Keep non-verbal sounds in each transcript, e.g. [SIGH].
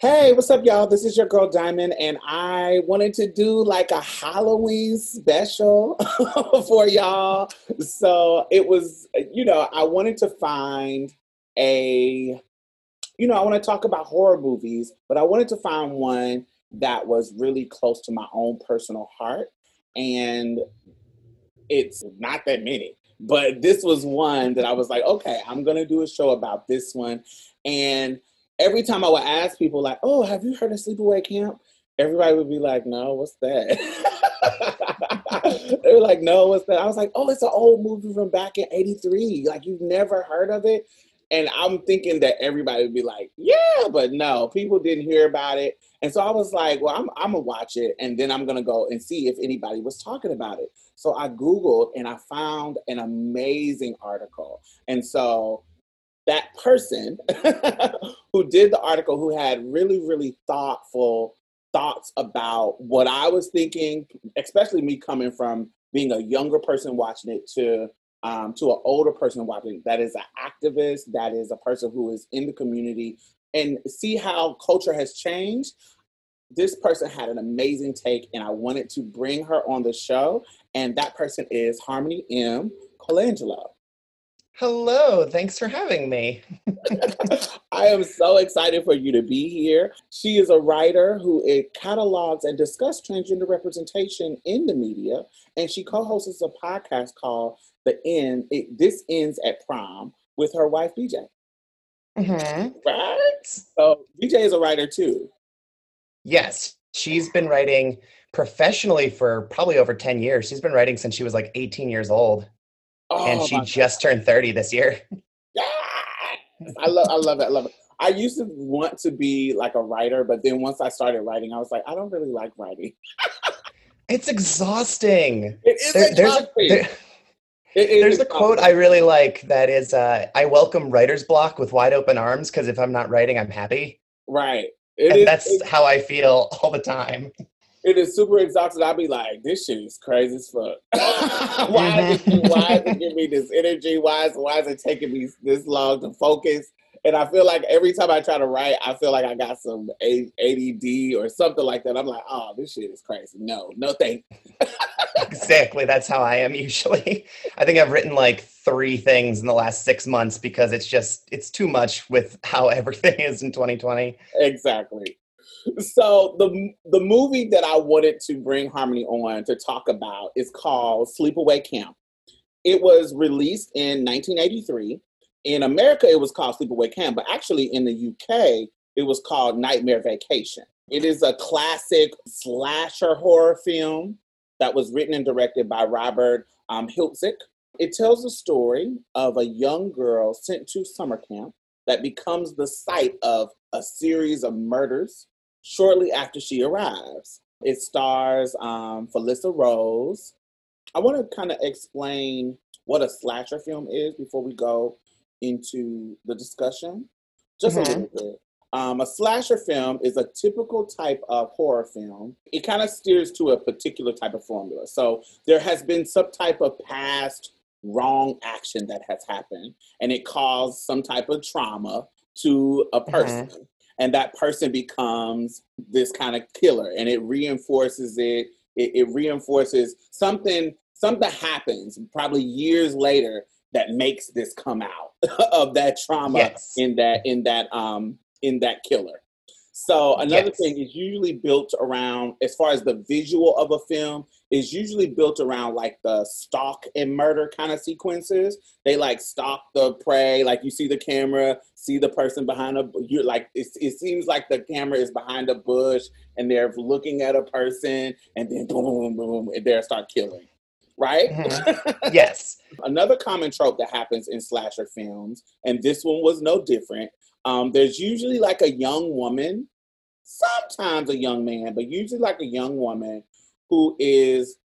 Hey, what's up, y'all? This is your girl Diamond, and I wanted to do like a Halloween special [LAUGHS] for y'all. So it was, you know, I wanted to find a, you know, I want to talk about horror movies, but I wanted to find one that was really close to my own personal heart. And it's not that many, but this was one that I was like, okay, I'm going to do a show about this one. And every time I would ask people, like, oh, have you heard of Sleepaway Camp? Everybody would be like, no, what's that? [LAUGHS] they were like, no, what's that? I was like, oh, it's an old movie from back in 83. Like, you've never heard of it? And I'm thinking that everybody would be like, yeah, but no, people didn't hear about it. And so I was like, well, I'm, I'm going to watch it and then I'm going to go and see if anybody was talking about it. So I Googled and I found an amazing article. And so that person [LAUGHS] who did the article, who had really, really thoughtful thoughts about what I was thinking, especially me coming from being a younger person watching it to um, to an older person watching that is an activist, that is a person who is in the community, and see how culture has changed. This person had an amazing take, and I wanted to bring her on the show. And that person is Harmony M. Colangelo. Hello, thanks for having me. [LAUGHS] I am so excited for you to be here. She is a writer who catalogs and discusses transgender representation in the media, and she co-hosts a podcast called "The End." It, this ends at prom with her wife BJ. hmm Right. So BJ is a writer too. Yes, she's been writing professionally for probably over 10 years. She's been writing since she was like 18 years old, and Oh she my just turned 30 this year. [LAUGHS] Yes! I love I love it. I love it. I used to want to be like a writer, but then once I started writing, I was like, I don't really like writing. It's exhausting. It is There- there's a, exhausting. there- It is there's a quote I really like that is uh, I welcome writer's block with wide open arms because if I'm not writing, I'm happy. right. It And is- that's how I feel all the time. It is super exhausted. I'll be like, this shit is crazy as fuck. [LAUGHS] why, is it, [LAUGHS] why is it giving me this energy? Why is, why is it taking me this long to focus? And I feel like every time I try to write, I feel like I got some ADD or something like that. I'm like, oh, this shit is crazy. No, no thank [LAUGHS] Exactly. That's how I am usually. I think I've written like three things in the last six months because it's just, it's too much with how everything is in 2020. exactly. So the the movie that I wanted to bring Harmony on to talk about is called Sleepaway Camp. It was released in 1983. In America, it was called Sleepaway Camp, but actually in the UK, it was called Nightmare Vacation. It is a classic slasher horror film that was written and directed by Robert um, Hiltzik. It tells the story of a young girl sent to summer camp that becomes the site of a series of murders shortly after she arrives. It stars um, Felissa Rose. I want to kind of explain what a slasher film is before we go into the discussion? Just Mhm. a little bit. Um, a slasher film is a typical type of horror film. It kind of steers to a particular type of formula. So there has been some type of past wrong action that has happened, and it caused some type of trauma to a person. And that person becomes this kind of killer, and it reinforces it. It, it reinforces something. Something happens probably years later that makes this come out [LAUGHS] of that trauma Yes. in that in that um in that killer. So another Yes. thing is usually built around as far as the visual of a film is usually built around like the stalk and murder kind of sequences. They like stalk the prey, like you see the camera, see the person behind a you're like it, it seems like the camera is behind a bush and they're looking at a person and then boom boom boom and they start killing. Right? Mhm. [LAUGHS] yes. Another common trope that happens in slasher films, and this one was no different. Um, there's usually like a young woman, sometimes a young man, but usually like a young woman who is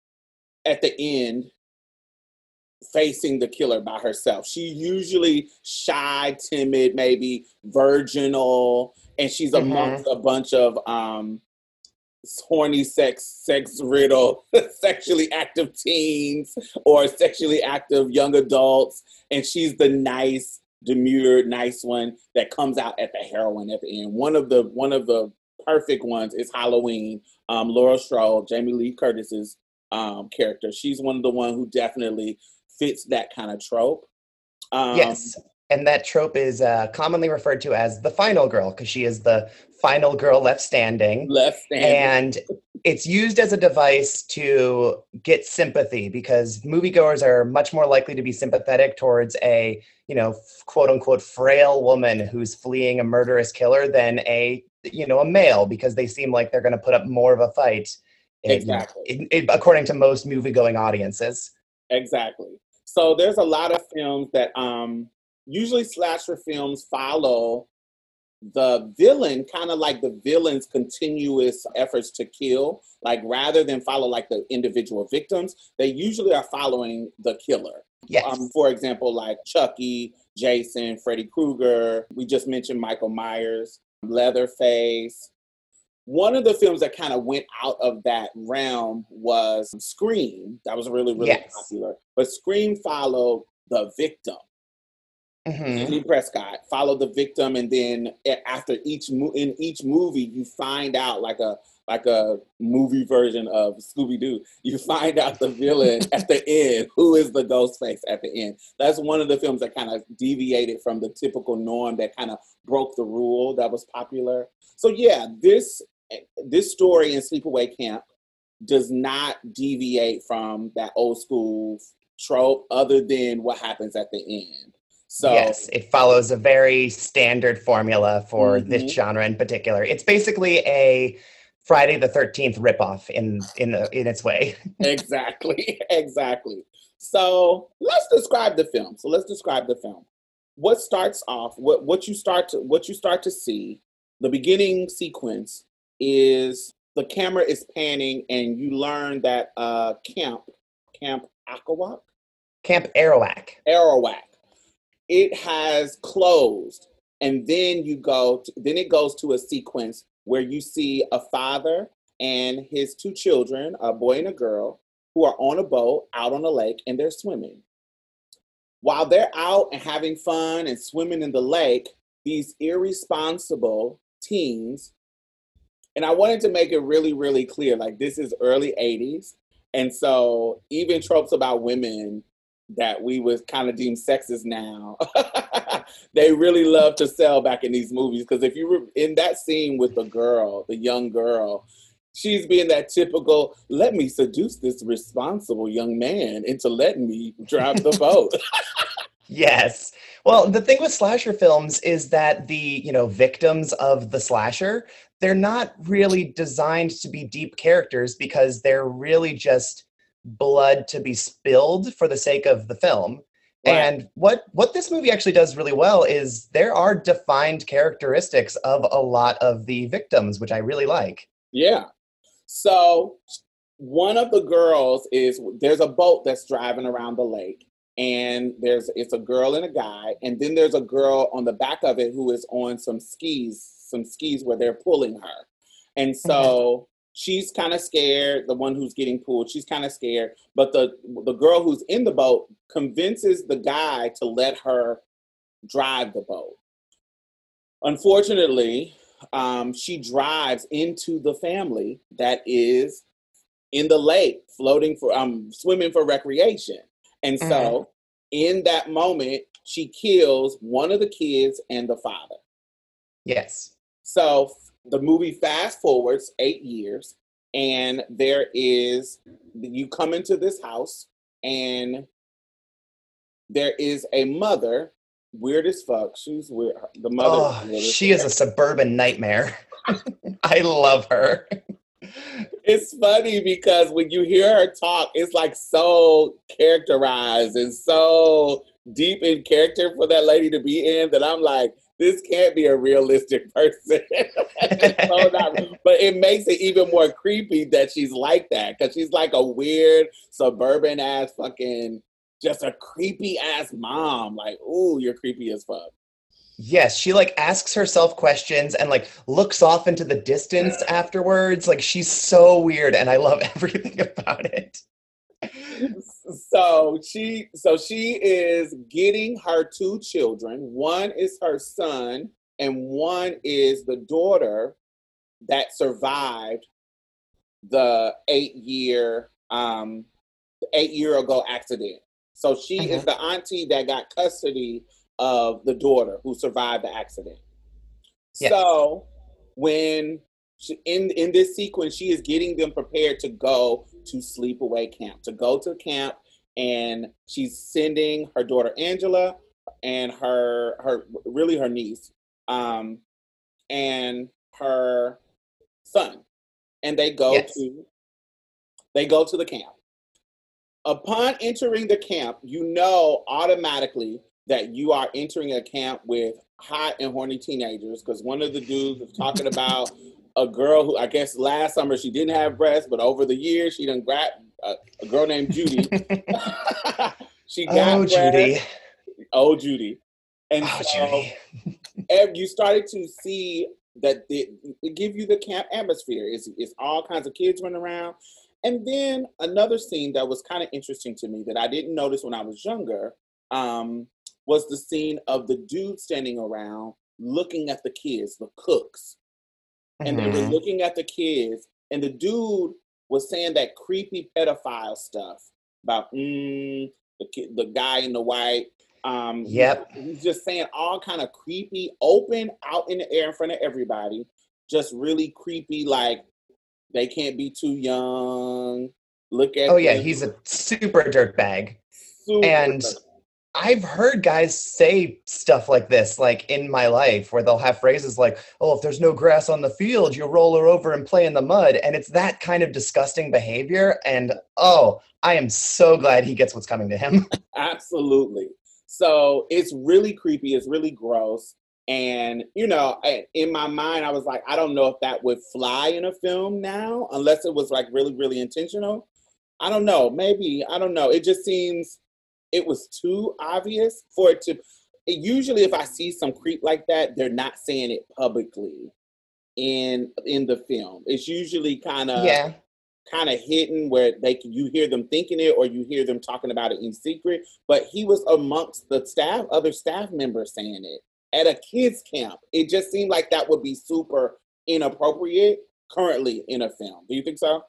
at the end facing the killer by herself. She usually shy, timid, maybe virginal, and she's Mhm. amongst a bunch of um horny sex sex riddle [LAUGHS] sexually active teens or sexually active young adults and she's the nice demure nice one that comes out at the heroine at the end one of the one of the perfect ones is halloween um laura strode jamie lee curtis's um character she's one of the one who definitely fits that kind of trope um yes. And that trope is uh, commonly referred to as the final girl because she is the final girl left standing. left standing and it's used as a device to get sympathy because moviegoers are much more likely to be sympathetic towards a you know quote unquote frail woman who's fleeing a murderous killer than a you know a male because they seem like they're going to put up more of a fight Exactly. in- in- according to most movie-going audiences Exactly. So there's a lot of films that um usually slasher films follow the villain kind of like the villain's continuous efforts to kill like rather than follow like the individual victims they usually are following the killer yes um, for example like chucky jason freddy krueger we just mentioned michael myers leatherface one of the films that kind of went out of that realm was Scream. That was really, really Yes. popular. But Scream followed the victim. Mhm. Sidney Prescott followed the victim, and then after each mo- in each movie, you find out like a like a movie version of Scooby Doo. You find out the villain at the end, who is the ghost face at the end. That's one of the films that kind of deviated from the typical norm that kind of broke the rule that was popular. So yeah, this this story in Sleepaway Camp does not deviate from that old school trope, other than what happens at the end. So yes, it follows a very standard formula for Mhm. this genre in particular. It's basically a Friday the Thirteenth ripoff in in in its way. [LAUGHS] exactly, [LAUGHS] exactly. So let's describe the film. So let's describe the film. What starts off, what what you start to what you start to see, the beginning sequence is the camera is panning and you learn that uh camp, Camp Akawak, Camp Arawak. Arawak, it has closed. And then you go to, then it goes to a sequence where you see a father and his two children, a boy and a girl, who are on a boat out on a lake and they're swimming. While they're out and having fun and swimming in the lake, these irresponsible teens, and I wanted to make it really, really clear like this is early 80s. And so even tropes about women that we would kind of deem sexist now, [LAUGHS] they really love to sell back in these movies. Because if you were in that scene with the girl, the young girl, she's being that typical, let me seduce this responsible young man into letting me drive the [LAUGHS] boat. Yes. Well, the thing with slasher films is that the, you know, victims of the slasher, they're not really designed to be deep characters because they're really just blood to be spilled for the sake of the film. Right. And what what this movie actually does really well is there are defined characteristics of a lot of the victims, which I really like. Yeah. So one of the girls is there's a boat that's driving around the lake, and there's it's a girl and a guy, and then there's a girl on the back of it who is on some skis, some skis where they're pulling her, and so mm-hmm. She's kind of scared. The one who's getting pulled, she's kind of scared, but the the girl who's in the boat convinces the guy to let her drive the boat. Unfortunately, um, she drives into the family that is in the lake, floating for um, swimming for recreation. And so, Mhm. in that moment, she kills one of the kids and the father. Yes. So the movie fast forwards eight years, and there is you come into this house, and there is a mother, weird as fuck. She's weird. The mother. Oh, she is a suburban nightmare. [LAUGHS] I love her. It's funny because when you hear her talk, it's like so characterized and so deep in character for that lady to be in that I'm like, this can't be a realistic [LAUGHS] person. So not- but it makes it even more creepy that she's like that because she's like a weird suburban ass fucking just a creepy ass mom. Like, ooh, you're creepy as fuck. Yes, she like asks herself questions and like looks off into the distance afterwards. Like she's so weird and I love [LAUGHS] everything about it. [LAUGHS] so she so she is getting her two children. One is her son and one is the daughter that survived the eight year um eight year ago accident. So she is the auntie that got custody of the daughter who survived the accident. Yes. so when she, in in this sequence she is getting them prepared to go to sleepaway camp to go to camp and she's sending her daughter angela and her her really her niece um and her son and they go Yes. to they go to the camp upon entering the camp you know automatically that you are entering a camp with hot and horny teenagers because one of the dudes was talking about [LAUGHS] a girl who I guess last summer she didn't have breasts, but over the years she done grab uh, a girl named Judy. [LAUGHS] [LAUGHS] she got Oh, breasts. Judy. Oh, Judy. And Oh, so Judy. [LAUGHS] ev- you started to see that it, it give you the camp atmosphere. It's, it's all kinds of kids running around. And then another scene that was kind of interesting to me that I didn't notice when I was younger um, was the scene of the dude standing around looking at the kids, the cooks and they were Mhm. looking at the kids, and the dude was saying that creepy pedophile stuff about mm, the kid, the guy in the white. Um, Yep. he's just saying all kind of creepy, open, out in the air in front of everybody. Just really creepy, like they can't be too young. Look at Oh yeah, them, he's a super dirtbag. super- and- I've heard guys say stuff like this, like in my life, where they'll have phrases like, "Oh, if there's no grass on the field, you roll her over and play in the mud," and it's that kind of disgusting behavior. And oh, I am so glad he gets what's coming to him. [LAUGHS] Absolutely. So it's really creepy. It's really gross. And, you know, I- in my mind, I was like, I don't know if that would fly in a film now, unless it was like really, really intentional. I don't know. Maybe. I don't know. It just seems it was too obvious for it to. It, usually, if I see some creep like that, they're not saying it publicly in in the film. It's usually kind of yeah, kind of hidden where they can, you hear them thinking it or you hear them talking about it in secret but he was amongst the staff other staff members saying it at a kids camp it just seemed like that would be super inappropriate currently in a film do you think so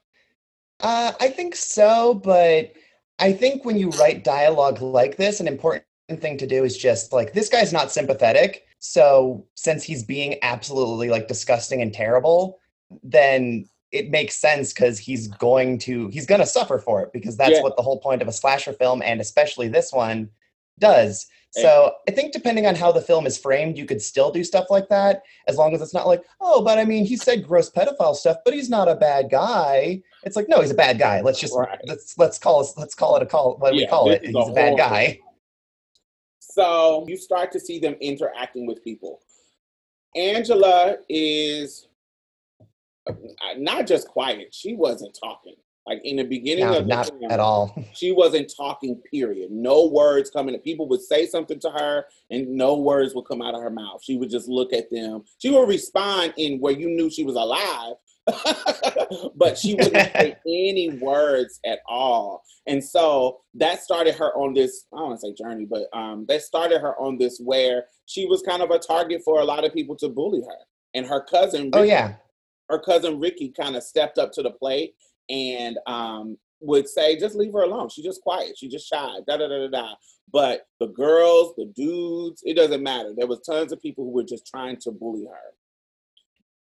uh, I think so, but I think when you write dialogue like this, an important thing to do is just like this guy's not sympathetic. So since he's being absolutely like disgusting and terrible, then it makes sense because he's going to he's going to suffer for it because that's Yeah. what the whole point of a slasher film and especially this one does. So I think depending on how the film is framed, you could still do stuff like that as long as it's not like, oh, but I mean, he said gross pedophile stuff, but he's not a bad guy. It's like, no, he's a bad guy. Let's just Right. let's let's call us let's call it a call what do we call it? is a He's a bad guy. so you start to see them interacting with people angela is uh, not just quiet she wasn't talking Like in the beginning No, of the not film, at all. she wasn't talking. Period. No words coming. People would say something to her, and no words would come out of her mouth. She would just look at them. She would respond in where you knew she was alive, [LAUGHS] but she wouldn't [LAUGHS] say any words at all. And so that started her on this. I don't want to say journey, but um, that started her on this where she was kind of a target for a lot of people to bully her. And her cousin, Oh yeah. her cousin Ricky kind of stepped up to the plate and um, would say, just leave her alone. She's just quiet. She just shy. Da da da da da. But the girls, the dudes, it doesn't matter. There was tons of people who were just trying to bully her.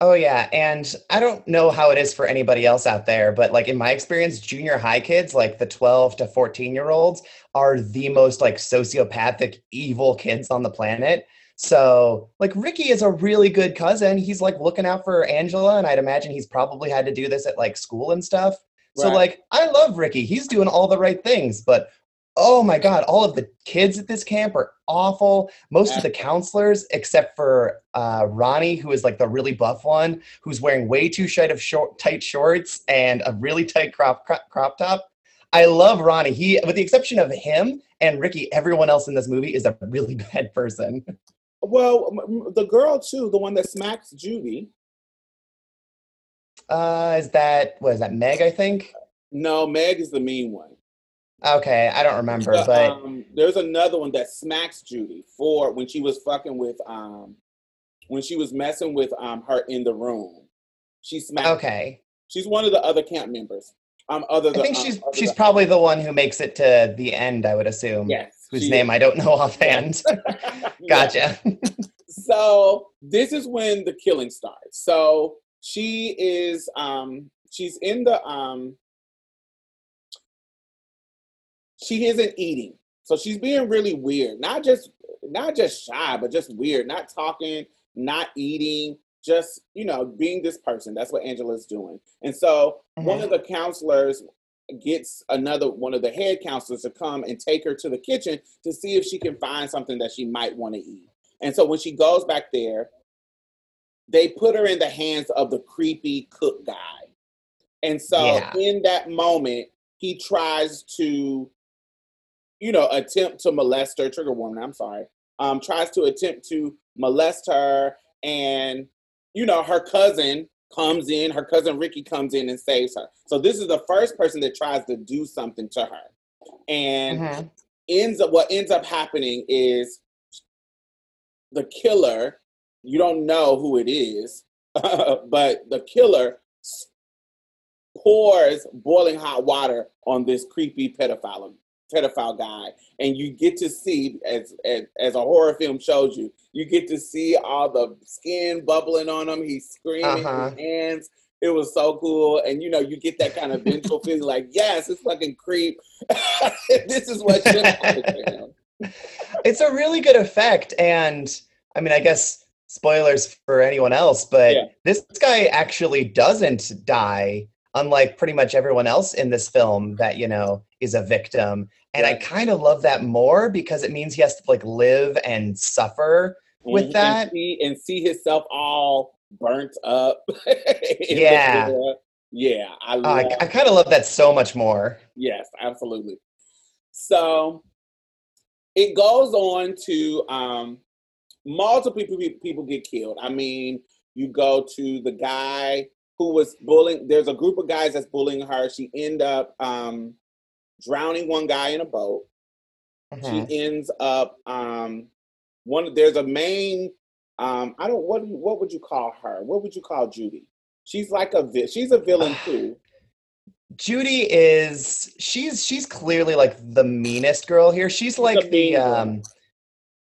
Oh yeah, and I don't know how it is for anybody else out there, but like in my experience, junior high kids, like the 12 to 14 year olds, are the most like sociopathic, evil kids on the planet. So, like Ricky is a really good cousin. He's like looking out for Angela, and I'd imagine he's probably had to do this at like school and stuff. So, like, I love Ricky. He's doing all the right things, but oh my God, all of the kids at this camp are awful. Most of the counselors, except for uh, Ronnie, who is like the really buff one, who's wearing way too tight of short, tight shorts and a really tight crop, crop crop top. I love Ronnie. He, with the exception of him and Ricky, everyone else in this movie is a really [LAUGHS] bad person. Well, the girl too, the one that smacks Judy. Uh, is that what is that Meg? I think. No, Meg is the mean one. Okay, I don't remember, The, but um, there's another one that smacks Judy for when she was fucking with um when she was messing with um her in the room. She smacked. okay. She's one of the other camp members. Um, other I think um, she's she's than- probably the one who makes it to the end. I would assume. yes. Whose name I don't know [LAUGHS] offhand. [LAUGHS] gotcha. So this is when the killing starts. So she is um she's in the um she isn't eating. So she's being really weird. Not just not just shy, but just weird. Not talking, not eating, just you know, being this person. That's what Angela's doing. And so one Mhm. of the counselors gets another one of the head counselors to come and take her to the kitchen to see if she can find something that she might want to eat. And so when she goes back there, they put her in the hands of the creepy cook guy. And so Yeah. in that moment, he tries to, you know, attempt to molest her, trigger warning, I'm sorry, um, tries to attempt to molest her. And, you know, her cousin comes in, her cousin Ricky comes in and saves her. So this is the first person that tries to do something to her. And Mhm. ends up what ends up happening is the killer you don't know who it is [LAUGHS] but the killer pours boiling hot water on this creepy pedophile pedophile guy and you get to see as, as as a horror film shows you you get to see all the skin bubbling on him. He's screaming Uh-huh. his hands. It was so cool. And you know you get that kind of vengeful [LAUGHS] feeling like yes it's fucking creep. [LAUGHS] This is what should happen [LAUGHS] it's a really good effect. And i mean i guess spoilers for anyone else but Yeah. this guy actually doesn't die unlike pretty much everyone else in this film that you know is a victim and i kind of love that more because it means he has to like live and suffer With and, that- and see, and see himself all burnt up. [LAUGHS] in the Yeah. yeah, I Uh, i, I kind of love that so much more yes, absolutely. So it goes on to um, multiple people, people get killed. I mean, you go to the guy who was bullying. There's a group of guys that's bullying her. She end up um, drowning one guy in a boat. Mhm. she ends up um one there's a main um i don't what what would you call her what would you call judy she's like a she's a villain [SIGHS] too Judy is she's she's clearly like the meanest girl here. She's like the girl. um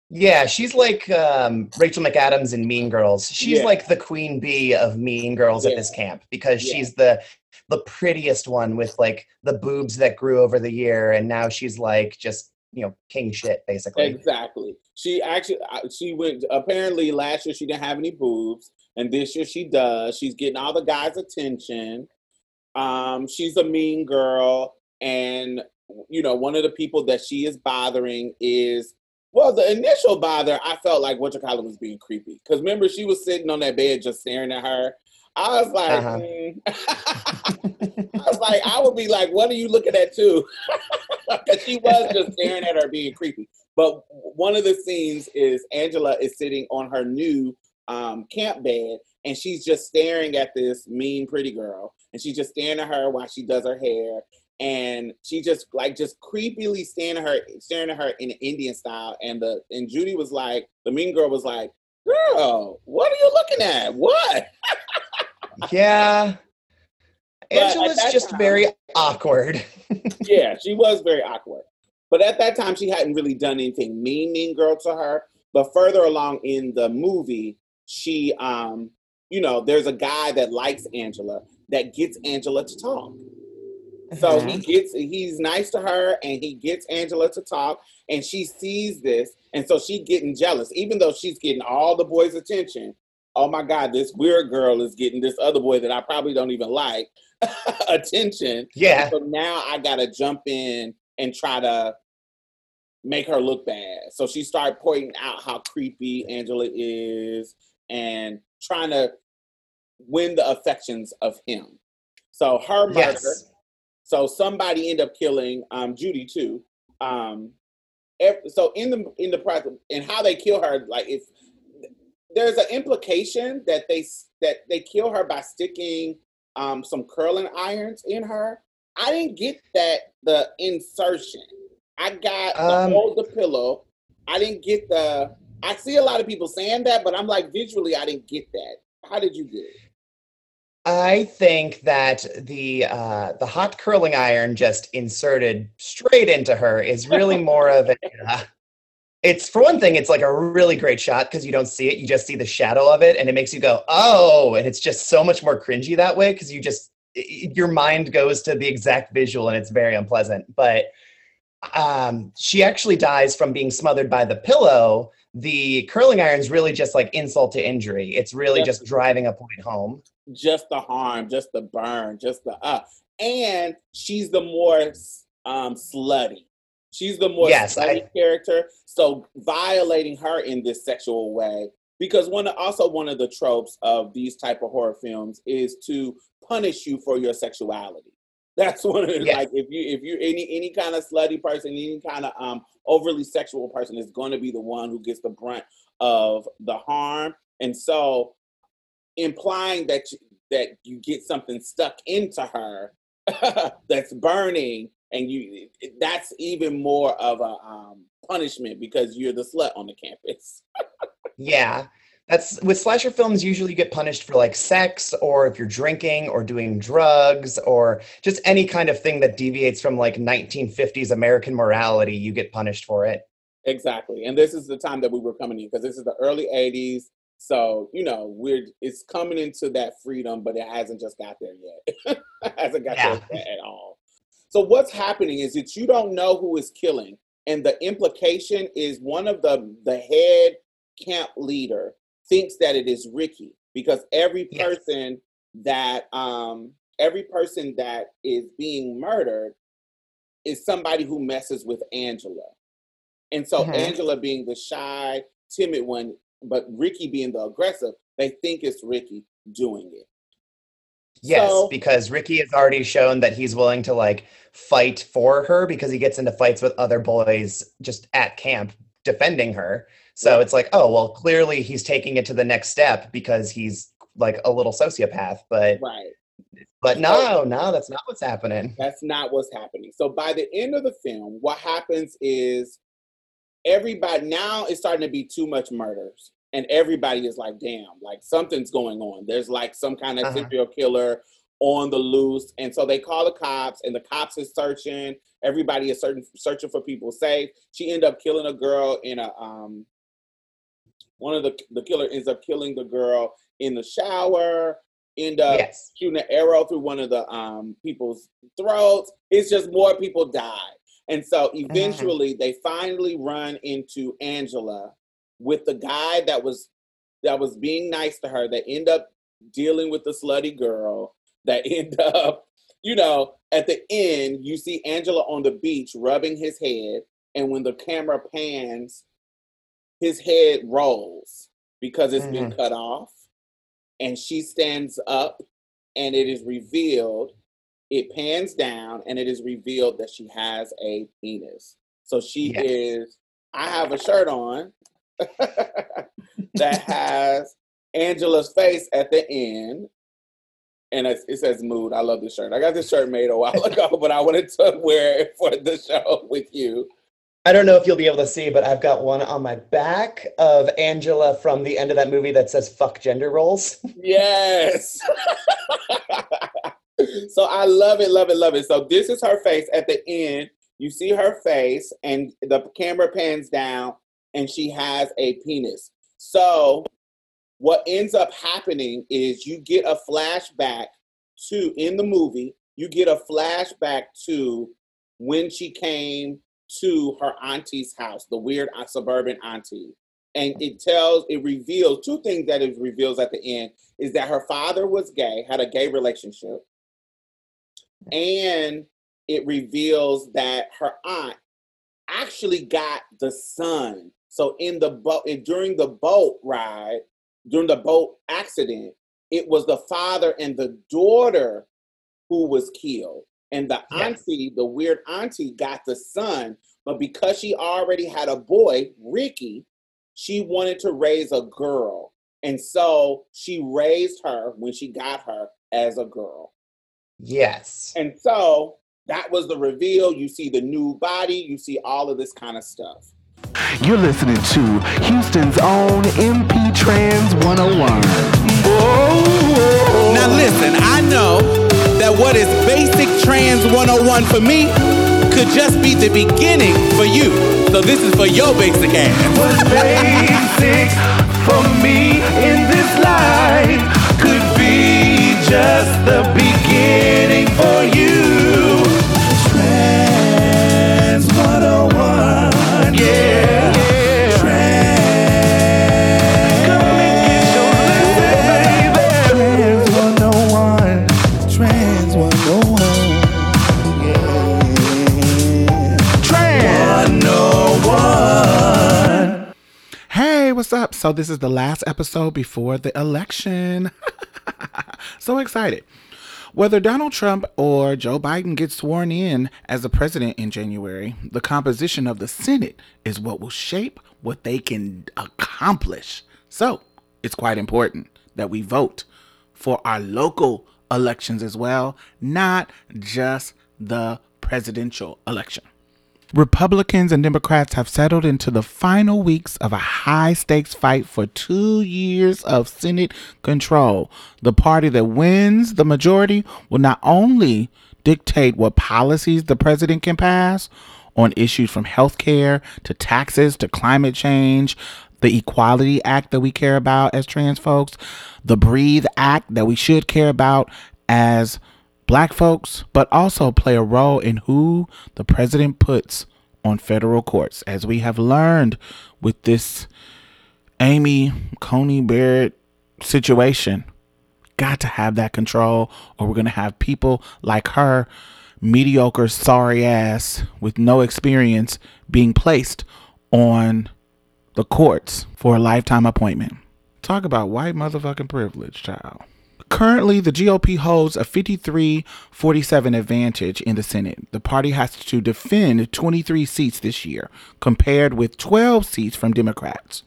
yeah, she's like um Rachel McAdams in Mean Girls. She's Yeah. like the queen bee of Mean Girls at this camp because Yeah. she's the the prettiest one with like the boobs that grew over the year and now she's like just, you know, king shit basically. exactly she actually uh, she went apparently last year she didn't have any boobs and this year she does she's getting all the guys attention um she's a mean girl and you know one of the people that she is bothering is well the initial bother i felt like Winter what was being creepy because remember she was sitting on that bed just staring at her I was like, Uh-huh. mm. [LAUGHS] I was like, I would be like, what are you looking at too? [LAUGHS] Because she was just staring at her, being creepy. But one of the scenes is Angela is sitting on her new um, camp bed, and she's just staring at this mean pretty girl, and she's just staring at her while she does her hair, and she just like just creepily staring at her, staring at her in Indian style, and the and Judy was like, the mean girl was like, girl, what are you looking at? What? [LAUGHS] Yeah. But Angela's just time- very awkward. [LAUGHS] yeah, she was very awkward. But at that time, she hadn't really done anything mean, mean girl to her. But further along in the movie, she, um, you know, there's a guy that likes Angela that gets Angela to talk. So he mm-hmm. gets, he's nice to her, and he gets Angela to talk, and she sees this, and so she getting jealous, even though she's getting all the boys' attention. Oh my God, this weird girl is getting this other boy that I probably don't even like [LAUGHS] attention. Yeah. So now I gotta jump in and try to make her look bad. So she started pointing out how creepy Angela is and trying to win the affections of him. So her murder. Yes. So somebody end up killing um, Judy too. Um, so in the in the process and how they kill her, like if there's an implication that they that they kill her by sticking um, some curling irons in her. I didn't get that the insertion. I got Um, the hold the pillow. I didn't get the. I see a lot of people saying that, but I'm like visually, I didn't get that. How did you get it? I think that the uh, the hot curling iron just inserted straight into her is really more of a. Uh, it's for one thing, it's like a really great shot because you don't see it; you just see the shadow of it, and it makes you go, "Oh!" And it's just so much more cringy that way because you just i- i- your mind goes to the exact visual, and it's very unpleasant. But um, she actually dies from being smothered by the pillow. The curling iron is really just like insult to injury. It's really Yes. just driving a point home. just the harm, just the burn, just the uh. And she's the more um slutty. She's the more Yes, slutty I- character. So violating her in this sexual way, because one of, also one of the tropes of these type of horror films is to punish you for your sexuality. That's [LAUGHS] one of the Yes. like if you if you any any kind of slutty person, any kind of um overly sexual person is going to be the one who gets the brunt of the harm. And so implying that you, that you get something stuck into her [LAUGHS] that's burning and you that's even more of a um, punishment because you're the slut on the campus [LAUGHS] Yeah. That's with slasher films usually you get punished for like sex or if you're drinking or doing drugs or just any kind of thing that deviates from like 1950s American morality, you get punished for it. exactly and this is the time that we were coming in because this is the early 80s so you know we're it's coming into that freedom but it hasn't just got there yet [LAUGHS] hasn't got Yeah. there at all so what's happening is that you don't know who is killing and the implication is one of the the head camp leader thinks that it is ricky because every Yes. person that um every person that is being murdered is somebody who messes with angela and so Mhm. angela being the shy timid one but ricky being the aggressive they think it's ricky doing it Yes, So- because Ricky has already shown that he's willing to like fight for her because he gets into fights with other boys just at camp defending her. So it's like, oh, well, clearly he's taking it to the next step because he's like a little sociopath. But right but no, no, that's not what's happening. That's not what's happening. So by the end of the film, what happens is everybody now it's starting to be too much murders. And everybody is like, damn, like something's going on. There's like some kind of Uh-huh. serial killer on the loose. And so they call the cops and the cops is searching. Everybody is certain, searching for people safe. She ended up killing a girl in a um one of the the killer ends up killing the girl in the shower, end up Yes. shooting an arrow through one of the um, people's throats. It's just more people die. And so eventually they finally run into Angela with the guy that was that was being nice to her They end up dealing with the slutty girl that [LAUGHS] end up you know at the end you see Angela on the beach rubbing his head and when the camera pans his head rolls because it's been mm-hmm. cut off and she stands up, and it is revealed. It pans down, and it is revealed that she has a penis. So she Yes. is. I have a shirt on [LAUGHS] that has Angela's face at the end, and it, it says "mood." I love this shirt. I got this shirt made a while [LAUGHS] ago, but I wanted to wear it for the show with you. I don't know if you'll be able to see, but I've got one on my back of Angela from the end of that movie that says "fuck gender roles." [LAUGHS] Yes. so I love it, love it, love it. So this is her face at the end. You see her face, and the camera pans down, and she has a penis. So what ends up happening is you get a flashback to in the movie, you get a flashback to when she came to her auntie's house, the weird suburban auntie. And it tells, it reveals two things that it reveals at the end is that her father was gay, had a gay relationship, and it reveals that her aunt actually got the son. So in the boat, during the boat ride, during the boat accident, it was the father and the daughter who was killed. And the Yes. auntie, the weird auntie, got the son, but because she already had a boy, Ricky, she wanted to raise a girl. And so she raised her when she got her as a girl. Yes. And so that was the reveal. You see the new body, you see all of this kind of stuff. You're listening to Houston's own MP Trans 101. Now listen, I know that what is basic trans 101 for me could just be the beginning for you. So this is for your basic ass. What's basic for me in this life could be just the beginning for you. What's up? So, this is the last episode before the election. [LAUGHS] so excited. Whether Donald Trump or Joe Biden gets sworn in as the president in January, the composition of the Senate is what will shape what they can accomplish. So, it's quite important that we vote for our local elections as well, not just the presidential election. Republicans and Democrats have settled into the final weeks of a high stakes fight for two years of Senate control. The party that wins the majority will not only dictate what policies the president can pass on issues from healthcare to taxes to climate change, the Equality Act that we care about as trans folks, the Breathe Act that we should care about as black folks, but also play a role in who the president puts on federal courts. As we have learned with this Amy Coney Barrett situation, got to have that control, or we're going to have people like her, mediocre, sorry ass with no experience, being placed on the courts for a lifetime appointment. Talk about white motherfucking privilege, child. Currently, the GOP holds a 53 47 advantage in the Senate. The party has to defend 23 seats this year, compared with 12 seats from Democrats.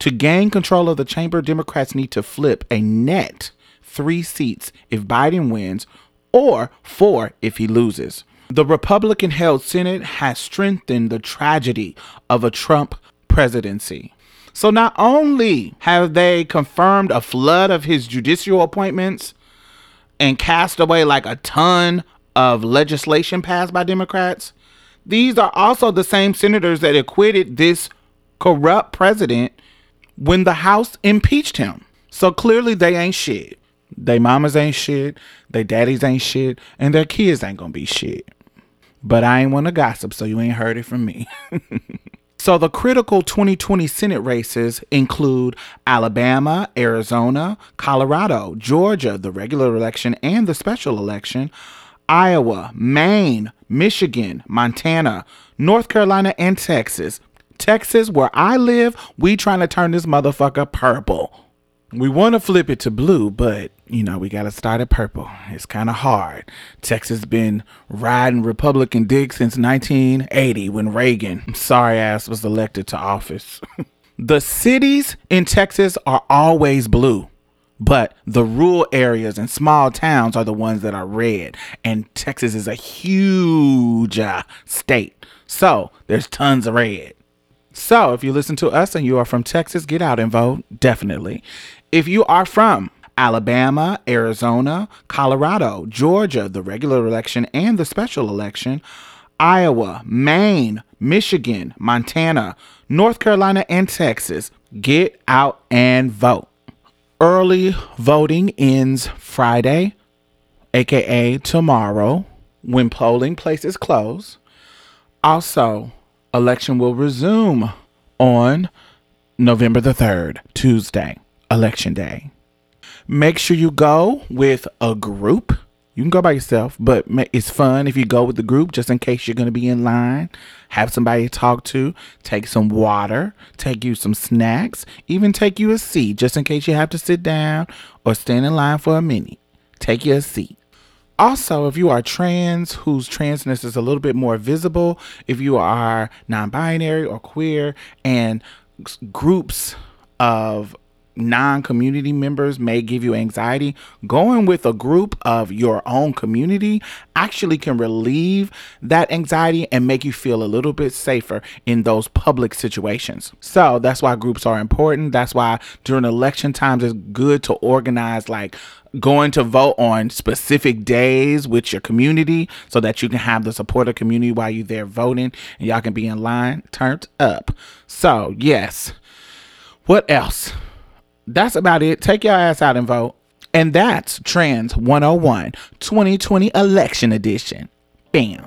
To gain control of the chamber, Democrats need to flip a net three seats if Biden wins, or four if he loses. The Republican held Senate has strengthened the tragedy of a Trump presidency. So not only have they confirmed a flood of his judicial appointments and cast away like a ton of legislation passed by Democrats, these are also the same senators that acquitted this corrupt president when the House impeached him. So clearly they ain't shit. They mamas ain't shit, they daddies ain't shit, and their kids ain't gonna be shit. But I ain't want to gossip, so you ain't heard it from me. [LAUGHS] So the critical 2020 Senate races include Alabama, Arizona, Colorado, Georgia, the regular election and the special election, Iowa, Maine, Michigan, Montana, North Carolina, and Texas. Texas, where I live, we trying to turn this motherfucker purple. We want to flip it to blue, but you know, we got to start at purple. It's kind of hard. Texas been riding Republican dick since 1980 when Reagan, [LAUGHS] sorry ass, was elected to office. [LAUGHS] the cities in Texas are always blue, but the rural areas and small towns are the ones that are red. And Texas is a huge uh, state. So there's tons of red. So if you listen to us and you are from Texas, get out and vote. Definitely. If you are from Alabama, Arizona, Colorado, Georgia, the regular election and the special election, Iowa, Maine, Michigan, Montana, North Carolina, and Texas, get out and vote. Early voting ends Friday, aka tomorrow, when polling places close. Also, election will resume on November the 3rd, Tuesday, election day. Make sure you go with a group. You can go by yourself, but it's fun if you go with the group just in case you're going to be in line. Have somebody to talk to, take some water, take you some snacks, even take you a seat just in case you have to sit down or stand in line for a minute. Take you a seat. Also, if you are trans, whose transness is a little bit more visible, if you are non binary or queer, and groups of non community members may give you anxiety, going with a group of your own community actually can relieve that anxiety and make you feel a little bit safer in those public situations. So that's why groups are important. That's why during election times it's good to organize like going to vote on specific days with your community so that you can have the support of community while you're there voting and y'all can be in line turned up. So, yes. What else? That's about it. Take your ass out and vote. And that's Trans 101 2020 Election Edition. Bam.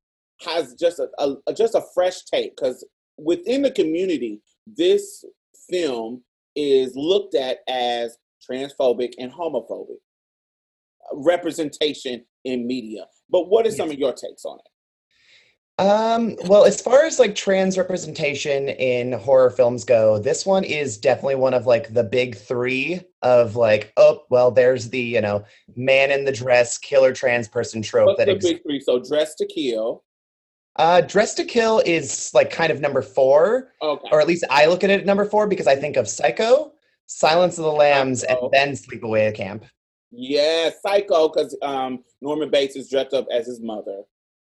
has just a, a just a fresh take because within the community, this film is looked at as transphobic and homophobic uh, representation in media. But what are some yes. of your takes on it? Um, well, as far as like trans representation in horror films go, this one is definitely one of like the big three of like, oh, well, there's the, you know, man in the dress, killer trans person trope What's that the exists. big three? So Dressed to Kill. Uh, Dressed to Kill is like kind of number four, okay. or at least I look at it at number four because I think of Psycho, Silence of the Lambs, Psycho. and then Sleepaway at Camp. Yeah, Psycho, because um, Norman Bates is dressed up as his mother.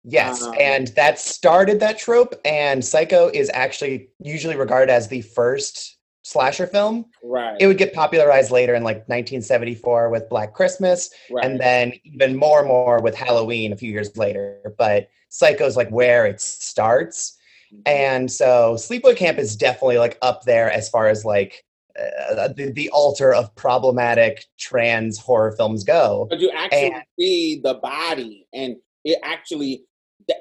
Yes, um, and that started that trope, and Psycho is actually usually regarded as the first slasher film. Right. It would get popularized later in like 1974 with Black Christmas, right. and then even more and more with Halloween a few years later. But Psycho's like where it starts. Mm-hmm. And so Sleepaway Camp is definitely like up there as far as like uh, the, the altar of problematic trans horror films go. But you actually and, see the body and it actually,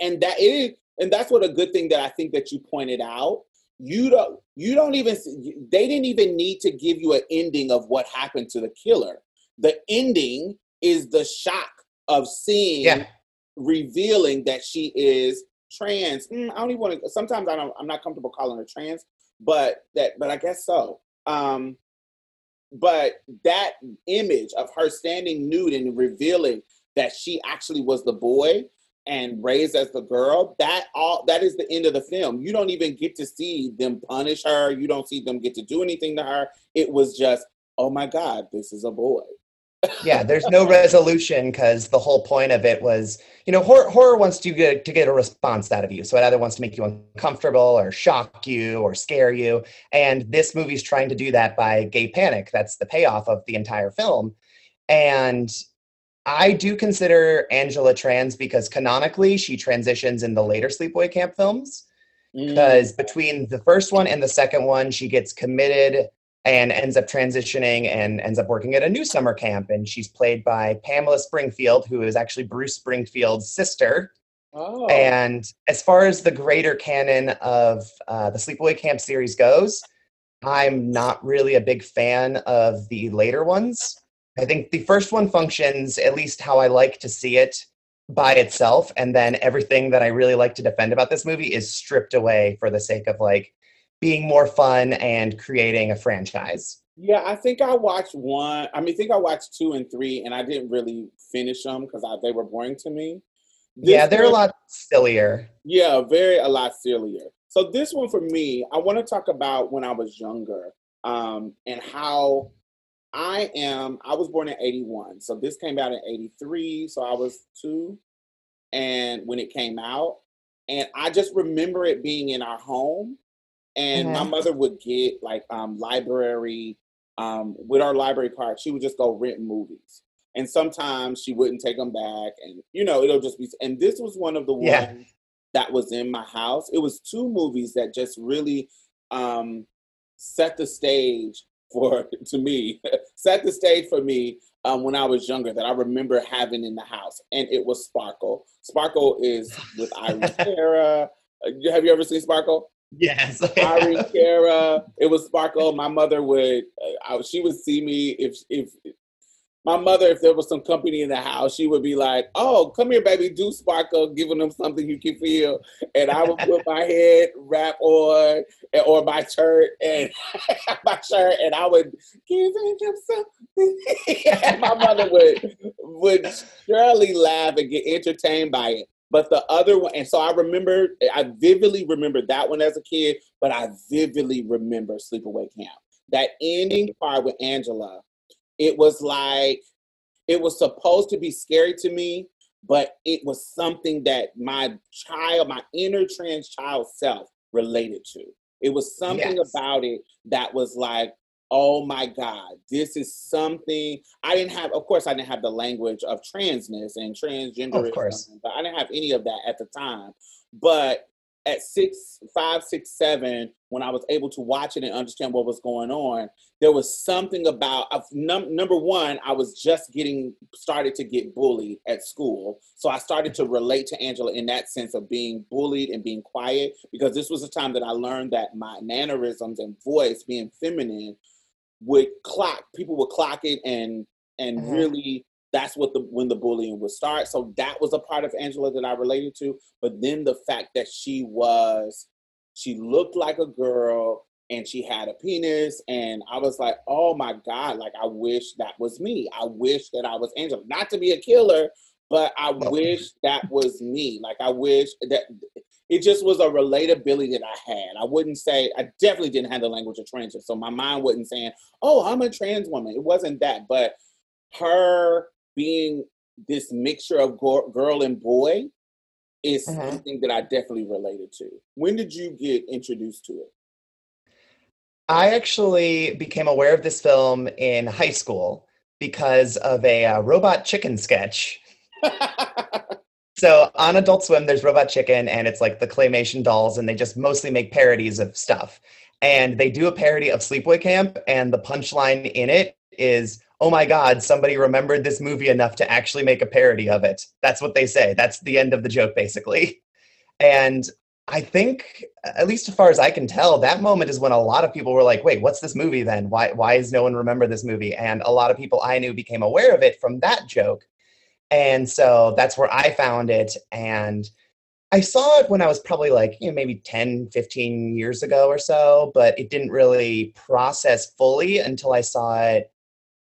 and that is, and that's what a good thing that I think that you pointed out. You don't, you don't even, they didn't even need to give you an ending of what happened to the killer. The ending is the shock of seeing yeah revealing that she is trans. Mm, I don't even want to. Sometimes I don't. I'm not comfortable calling her trans, but that. But I guess so. Um, but that image of her standing nude and revealing that she actually was the boy and raised as the girl that all that is the end of the film you don't even get to see them punish her you don't see them get to do anything to her it was just oh my god this is a boy yeah, there's no resolution because the whole point of it was, you know, horror, horror wants to get to get a response out of you. So it either wants to make you uncomfortable or shock you or scare you. And this movie's trying to do that by gay panic. That's the payoff of the entire film. And I do consider Angela trans because canonically she transitions in the later Sleepaway Camp films. Because mm. between the first one and the second one, she gets committed and ends up transitioning and ends up working at a new summer camp. And she's played by Pamela Springsteen, who is actually Bruce Springsteen's sister. Oh. And as far as the greater canon of uh, the Sleepaway Camp series goes, I'm not really a big fan of the later ones. I think the first one functions at least how I like to see it by itself. And then everything that I really like to defend about this movie is stripped away for the sake of like being more fun and creating a franchise. Yeah, I think I watched one. I mean, I think I watched two and three, and I didn't really finish them because they were boring to me. This yeah, they're one, a lot sillier. Yeah, very a lot sillier. So this one for me, I want to talk about when I was younger um, and how I am. I was born in '81, so this came out in '83. So I was two, and when it came out, and I just remember it being in our home and my mother would get like um, library um, with our library card. She would just go rent movies, and sometimes she wouldn't take them back, and you know it'll just be. And this was one of the yeah. ones that was in my house. It was two movies that just really um, set the stage for [LAUGHS] to me, [LAUGHS] set the stage for me um, when I was younger that I remember having in the house, and it was Sparkle. Sparkle is with [LAUGHS] Irene Cara. Uh, have you ever seen Sparkle? Yes. [LAUGHS] Irene Cara. It was Sparkle. My mother would, uh, she would see me if if my mother, if there was some company in the house, she would be like, "Oh, come here, baby, do sparkle, giving them something you can feel." And I would put my head wrap on, or my shirt and [LAUGHS] my shirt, and I would give them something. [LAUGHS] my mother would would surely laugh and get entertained by it. But the other one, and so I remember, I vividly remember that one as a kid, but I vividly remember Sleepaway Camp. That ending part with Angela, it was like, it was supposed to be scary to me, but it was something that my child, my inner trans child self related to. It was something yes. about it that was like, oh my God, this is something I didn't have. Of course, I didn't have the language of transness and transgender, of course, but I didn't have any of that at the time. But at six, five, six, seven, when I was able to watch it and understand what was going on, there was something about num- number one, I was just getting started to get bullied at school. So I started to relate to Angela in that sense of being bullied and being quiet because this was a time that I learned that my mannerisms and voice being feminine would clock people would clock it and and mm-hmm. really that's what the when the bullying would start. So that was a part of angela that i related to but then the fact that she was she looked like a girl and she had a penis and i was like oh my god like i wish that was me. I wish that i was angela. Not to be a killer but i wish that was me. Like i wish that it just was a relatability that I had. I wouldn't say I definitely didn't have the language of trans, so my mind wasn't saying, "Oh, I'm a trans woman." It wasn't that, but her being this mixture of girl and boy is uh-huh. something that I definitely related to. When did you get introduced to it? I actually became aware of this film in high school because of a uh, robot chicken sketch. [LAUGHS] So on Adult Swim, there's Robot Chicken, and it's like the claymation dolls, and they just mostly make parodies of stuff. And they do a parody of Sleepaway Camp, and the punchline in it is, "Oh my God, somebody remembered this movie enough to actually make a parody of it." That's what they say. That's the end of the joke, basically. And I think, at least as far as I can tell, that moment is when a lot of people were like, "Wait, what's this movie then? Why why does no one remember this movie?" And a lot of people I knew became aware of it from that joke and so that's where I found it. And I saw it when I was probably like, you know, maybe 10, 15 years ago or so, but it didn't really process fully until I saw it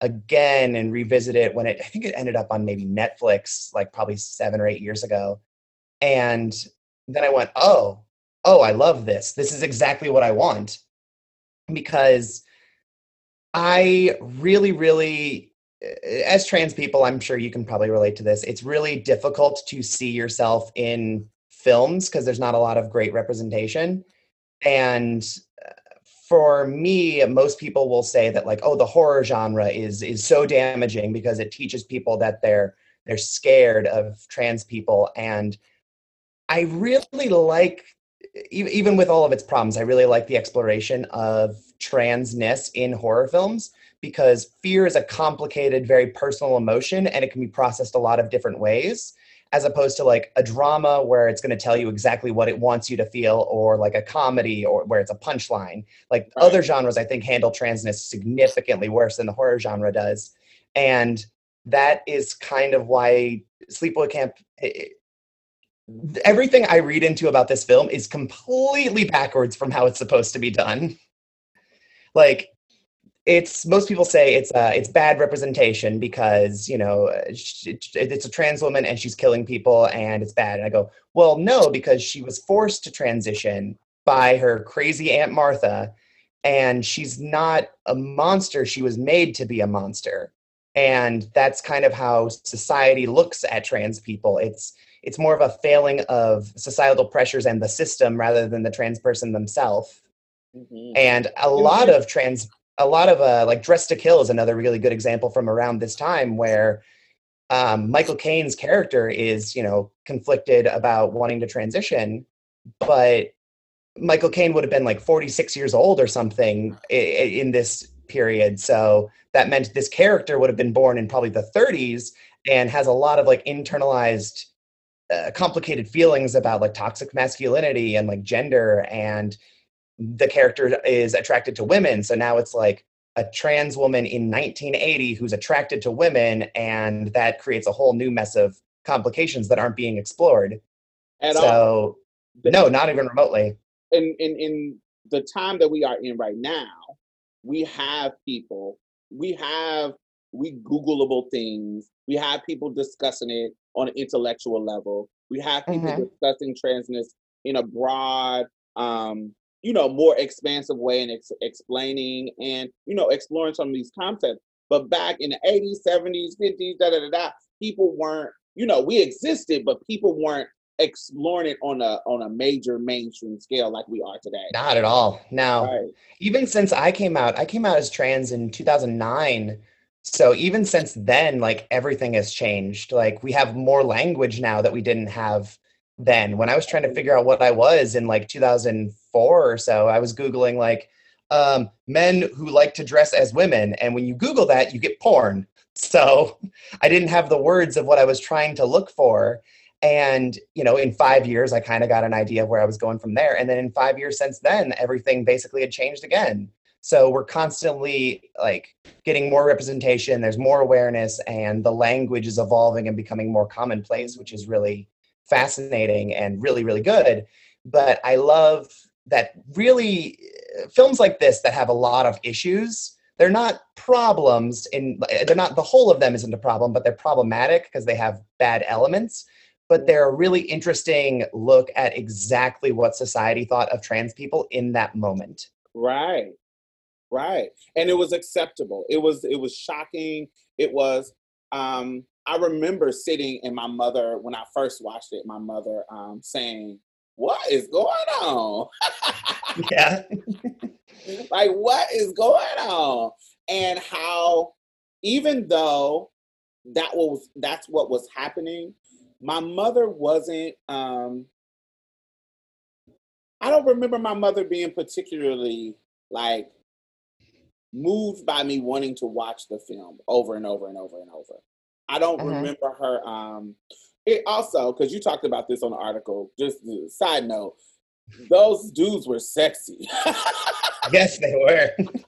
again and revisit it when it, I think it ended up on maybe Netflix, like probably seven or eight years ago. And then I went, oh, oh, I love this. This is exactly what I want. Because I really, really, as trans people, I'm sure you can probably relate to this. It's really difficult to see yourself in films because there's not a lot of great representation. And uh, for me, most people will say that like, oh, the horror genre is is so damaging because it teaches people that they're they're scared of trans people. And I really like even with all of its problems, I really like the exploration of transness in horror films because fear is a complicated, very personal emotion and it can be processed a lot of different ways as opposed to like a drama where it's going to tell you exactly what it wants you to feel or like a comedy or where it's a punchline like right. other genres i think handle transness significantly worse than the horror genre does and that is kind of why sleepaway camp it, everything i read into about this film is completely backwards from how it's supposed to be done like it's most people say it's uh, it's bad representation because you know it's a trans woman and she's killing people and it's bad. And I go, well, no, because she was forced to transition by her crazy aunt Martha, and she's not a monster. She was made to be a monster, and that's kind of how society looks at trans people. It's it's more of a failing of societal pressures and the system rather than the trans person themselves. Mm-hmm. And a lot of trans a lot of uh, like Dressed to Kill is another really good example from around this time where um, Michael Caine's character is, you know, conflicted about wanting to transition, but Michael Caine would have been like 46 years old or something in, in this period. So that meant this character would have been born in probably the 30s and has a lot of like internalized uh, complicated feelings about like toxic masculinity and like gender and the character is attracted to women. So now it's like a trans woman in 1980 who's attracted to women, and that creates a whole new mess of complications that aren't being explored. At so, all. no, not even remotely. In, in in the time that we are in right now, we have people, we have we Googleable things, we have people discussing it on an intellectual level. We have people mm-hmm. discussing transness in a broad um, you know, more expansive way and ex- explaining and, you know, exploring some of these concepts. But back in the 80s, 70s, 50s, da da da da, people weren't, you know, we existed, but people weren't exploring it on a on a major mainstream scale like we are today. Not at all. Now, right. even since I came out, I came out as trans in 2009. So even since then, like everything has changed. Like we have more language now that we didn't have then. When I was trying to figure out what I was in like 2004 or so, I was Googling like um, men who like to dress as women. And when you Google that, you get porn. So [LAUGHS] I didn't have the words of what I was trying to look for. And, you know, in five years, I kind of got an idea of where I was going from there. And then in five years since then, everything basically had changed again. So we're constantly like getting more representation, there's more awareness, and the language is evolving and becoming more commonplace, which is really fascinating and really, really good. But I love that really uh, films like this that have a lot of issues they're not problems in they're not the whole of them isn't a problem but they're problematic because they have bad elements but they're a really interesting look at exactly what society thought of trans people in that moment. Right. Right. And it was acceptable. It was it was shocking. It was um I remember sitting and my mother, when I first watched it, my mother um, saying, What is going on? [LAUGHS] yeah. like, what is going on? And how, even though that was that's what was happening, my mother wasn't um I don't remember my mother being particularly like moved by me wanting to watch the film over and over and over and over. I don't uh-huh. remember her. Um, it also because you talked about this on the article. Just side note, those dudes were sexy. [LAUGHS] yes, they were. [LAUGHS]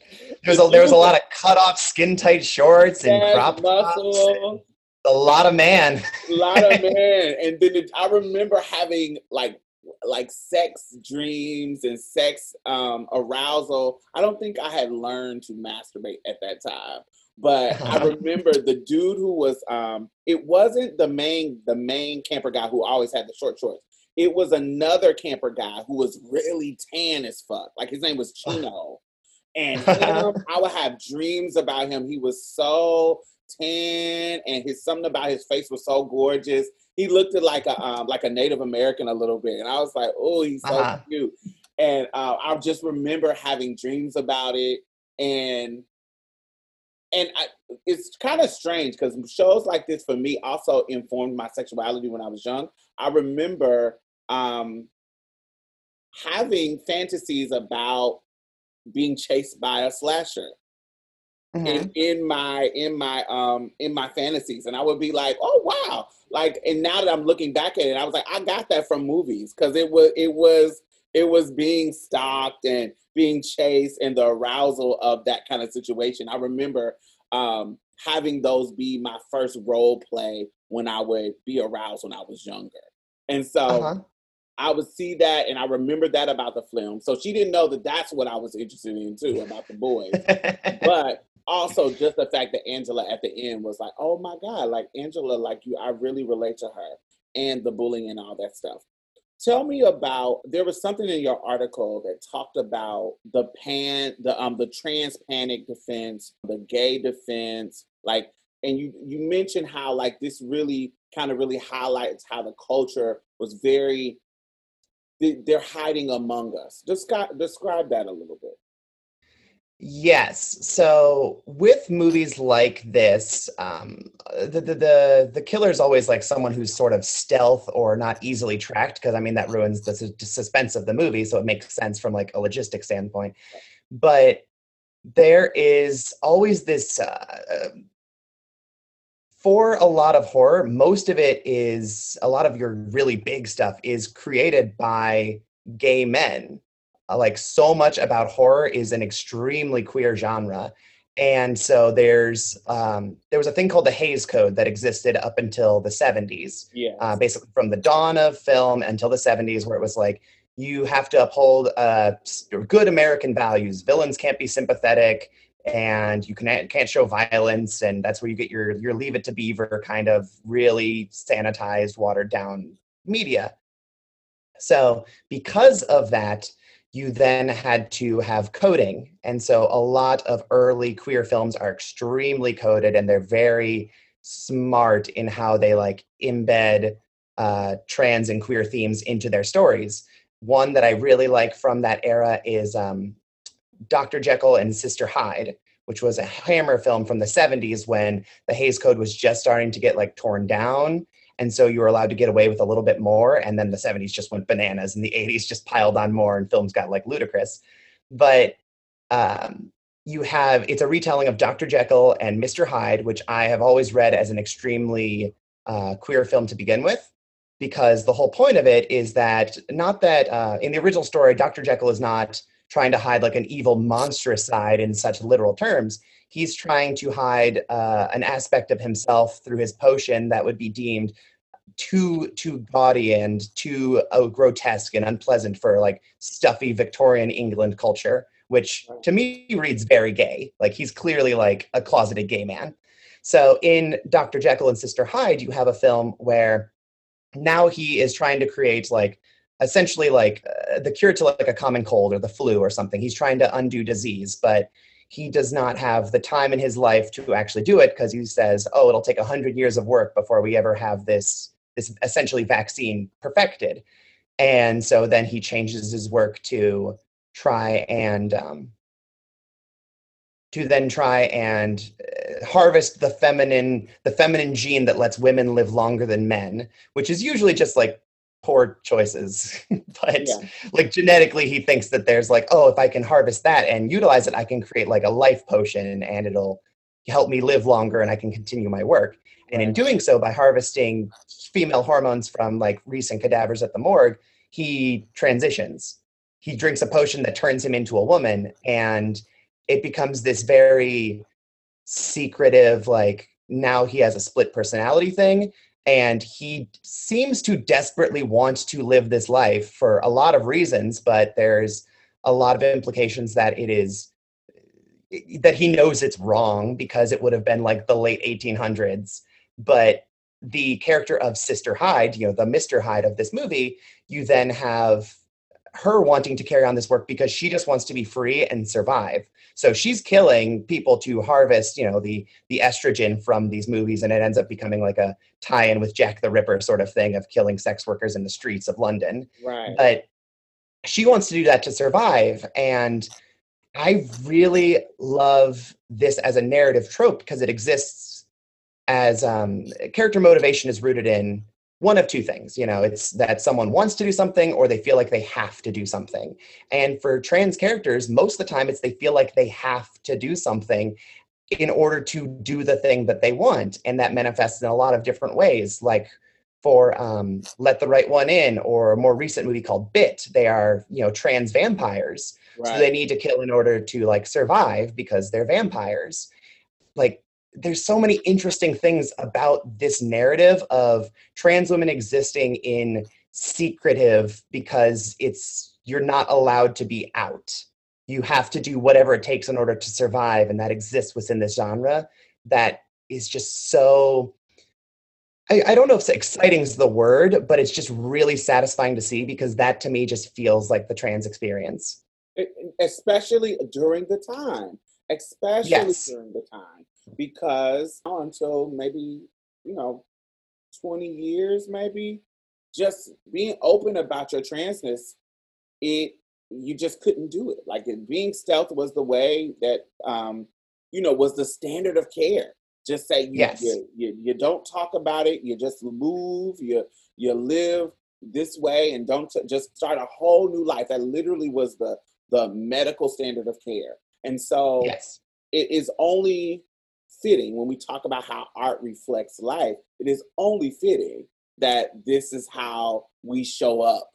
There was a, there was a lot of cut off skin tight shorts and crop muscle. a lot of man. a lot of [LAUGHS] man. And then it, I remember having like like sex dreams and sex um, arousal. I don't think I had learned to masturbate at that time, but [LAUGHS] I remember the dude who was. Um, it wasn't the main the main camper guy who always had the short shorts. It was another camper guy who was really tan as fuck. Like his name was [LAUGHS] Chino. And [LAUGHS] him, I would have dreams about him. He was so tan, and his something about his face was so gorgeous. He looked like a um, like a Native American a little bit, and I was like, "Oh, he's so Uh-huh. cute." And uh, I just remember having dreams about it, and and I, it's kind of strange because shows like this for me also informed my sexuality when I was young. I remember um, having fantasies about being chased by a slasher Mhm. in, in my in my um in my fantasies and i would be like oh wow like and now that i'm looking back at it i was like i got that from movies because it was it was it was being stalked and being chased and the arousal of that kind of situation i remember um having those be my first role play when i would be aroused when i was younger and so Uh-huh. I would see that, and I remember that about the film. So she didn't know that that's what I was interested in too about the boys. [LAUGHS] but also just the fact that Angela at the end was like, "Oh my god, like Angela, like you, I really relate to her," and the bullying and all that stuff. Tell me about. There was something in your article that talked about the pan, the um, the trans panic defense, the gay defense, like, and you you mentioned how like this really kind of really highlights how the culture was very they- they're hiding among us. Describe describe that a little bit. Yes. So with movies like this, um, the, the the the killer is always like someone who's sort of stealth or not easily tracked. Because I mean that ruins the sus- suspense of the movie, so it makes sense from like a logistic standpoint. But there is always this. Uh, uh, for a lot of horror, most of it is a lot of your really big stuff is created by gay men like so much about horror is an extremely queer genre and so there's um, there was a thing called the Hays Code that existed up until the 70s, Yeah. uh, basically from the dawn of film until the 70s, where it was like you have to uphold uh, good American values. Villains can't be sympathetic, and you can, can't show violence, and that's where you get your your Leave It to Beaver kind of really sanitized, watered down media. So because of that, you then had to have coding. And so a lot of early queer films are extremely coded and they're very smart in how they like embed uh, trans and queer themes into their stories. One that I really like from that era is um, Dr. Jekyll and Sister Hyde, which was a Hammer film from the 70s when the Hays Code was just starting to get like torn down and so you were allowed to get away with a little bit more and then the 70s just went bananas and the 80s just piled on more and films got like ludicrous. But um, you have it's a retelling of dr jekyll and mr hyde which i have always read as an extremely uh, queer film to begin with because the whole point of it is that not that uh, in the original story dr jekyll is not trying to hide like an evil monstrous side in such literal terms he's trying to hide uh, an aspect of himself through his potion that would be deemed too too gaudy and too uh, grotesque and unpleasant for like stuffy Victorian England culture, which to me reads very gay. Like he's clearly like a closeted gay man. So in Dr. Jekyll and Sister Hyde, you have a film where now he is trying to create like essentially like uh, the cure to like a common cold or the flu or something. He's trying to undo disease, but he does not have the time in his life to actually do it because he says, "Oh, it'll take a hundred years of work before we ever have this this essentially vaccine perfected." And so then he changes his work to try and um, to then try and uh, harvest the feminine the feminine gene that lets women live longer than men, which is usually just like poor choices. [LAUGHS] but Yeah. like genetically he thinks that there's like, oh, if I can harvest that and utilize it, I can create like a life potion and it'll help me live longer and I can continue my work. And in doing so, by harvesting female hormones from like recent cadavers at the morgue, he transitions. He drinks a potion that turns him into a woman, and it becomes this very secretive, like now he has a split personality thing and he seems to desperately want to live this life for a lot of reasons but there's a lot of implications that it is eh, eh, that he knows it's wrong because it would have been like the late 1800s but the character of sister hyde you know the mr hyde of this movie you then have her wanting to carry on this work because she just wants to be free and survive. So she's killing people to harvest, you know, the the estrogen from these movies, and it ends up becoming like a tie-in with Jack the Ripper sort of thing of killing sex workers in the streets of London. Right. But she wants to do that to survive, and I really love this as a narrative trope because it exists as um, character motivation is rooted in one of two things you know it's that someone wants to do something or they feel like they have to do something. And for trans characters most of the time it's they feel like they have to do something in order to do the thing that they want. And that manifests in a lot of different ways like for um, let the right one in or a more recent movie called bit they are you know trans vampires. Right. so they need to kill in order to like survive because they're vampires. Like there's so many interesting things about this narrative of trans women existing in secretive because it's you're not allowed to be out you have to do whatever it takes in order to survive and that exists within this genre that is just so I, I don't know if exciting is the word but it's just really satisfying to see because that to me just feels like the trans experience especially during the time especially Yes. during the time because until maybe you know 20 years maybe just being open about your transness it you just couldn't do it. Like it, being stealth was the way that um you know was the standard of care. Just say you, Yes. you, you you don't talk about it you just move you you live this way and don't t- just start a whole new life. That literally was the the medical standard of care. And so yes. it is only fitting when we talk about how art reflects life it is only fitting that this is how we show up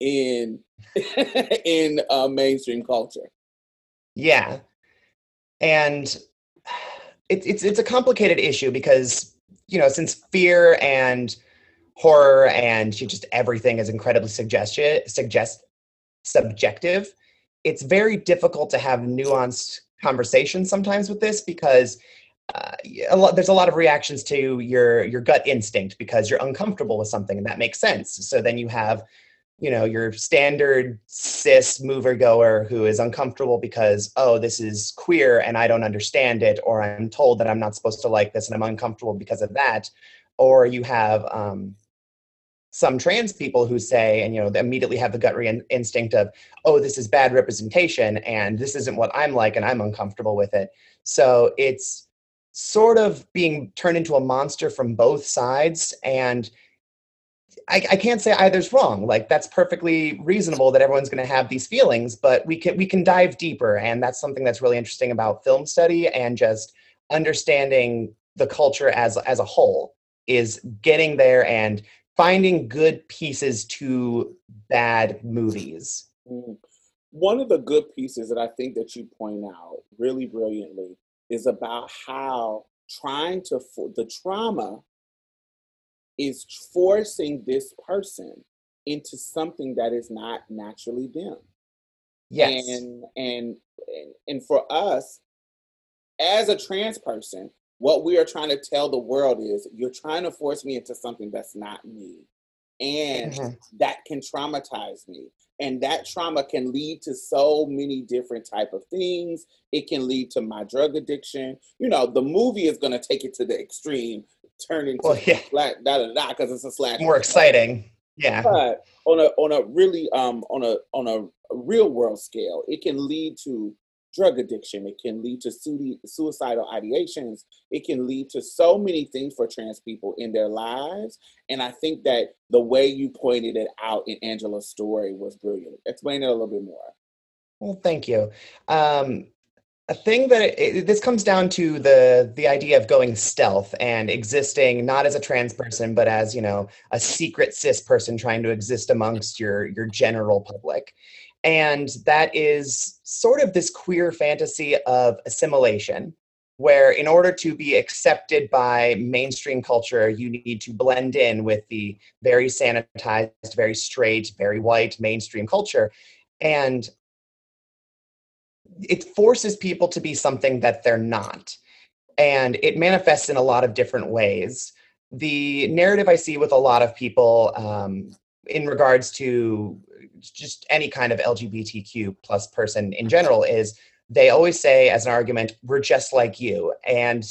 in [LAUGHS] in uh, mainstream culture Yeah, and it's it's it's a complicated issue because you know since fear and horror and just everything is incredibly suggestion suggest subjective. It's very difficult to have nuanced conversations sometimes with this because uh, a lot, there's a lot of reactions to your your gut instinct because you're uncomfortable with something and that makes sense. So then you have you know your standard cis mover goer who is uncomfortable because oh this is queer and i don't understand it or i'm told that i'm not supposed to like this and i'm uncomfortable because of that or you have um, some trans people who say and you know they immediately have the gut re- instinct of oh this is bad representation and this isn't what i'm like and i'm uncomfortable with it so it's sort of being turned into a monster from both sides and I, I can't say either's wrong. Like that's perfectly reasonable that everyone's going to have these feelings, but we can we can dive deeper, and that's something that's really interesting about film study and just understanding the culture as as a whole is getting there and finding good pieces to bad movies. One of the good pieces that I think that you point out really brilliantly is about how trying to the trauma is forcing this person into something that is not naturally them. Yes. And and, and for us as a trans person, what we are trying to tell the world is you're trying to force me into something that's not me. And Mhm. that can traumatize me and that trauma can lead to so many different type of things it can lead to my drug addiction you know the movie is going to take it to the extreme turn into Well, yeah. [LAUGHS] black da da da because it's a slash More exciting. Yeah. but on a on a really um on a on a real world scale it can lead to drug addiction. It can lead to suicidal ideations. It can lead to so many things for trans people in their lives. And i think that the way you pointed it out in angela's story was brilliant. Explain it a little bit more. Well, thank you. Um, a thing that it, it- this comes down to the the idea of going stealth and existing not as a trans person, but as you know a secret cis person trying to exist amongst your your general public, and that is sort of this queer fantasy of assimilation, where in order to be accepted by mainstream culture, you need to blend in with the very sanitized, very straight, very white mainstream culture. And it forces people to be something that they're not. And it manifests in a lot of different ways. The narrative I see with a lot of people um, in regards to just any kind of LGBTQ plus person in general is they always say as an argument, we're just like you. And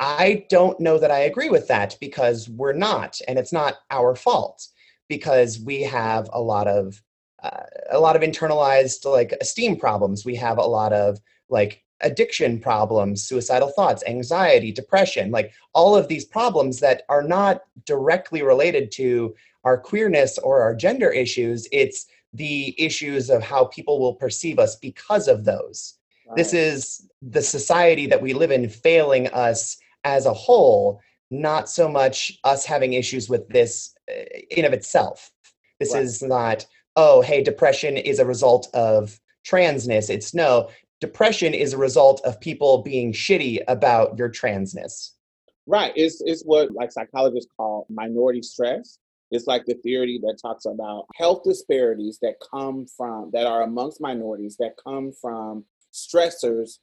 I don't know that I agree with that because we're not, and it's not our fault because we have a lot of uh, a lot of internalized like esteem problems. We have a lot of like addiction problems, suicidal thoughts, anxiety, depression, like all of these problems that are not directly related to our queerness or our gender issues. It's the issues of how people will perceive us because of those. This is the society that we live in failing us as a whole, not so much us having issues with this uh, in of itself. This Right. is not, oh, hey, depression is a result of transness. It's no, depression is a result of people being shitty about your transness. Right. It's it's what like psychologists call minority stress. It's like the theory that talks about health disparities that come from that are amongst minorities that come from stressors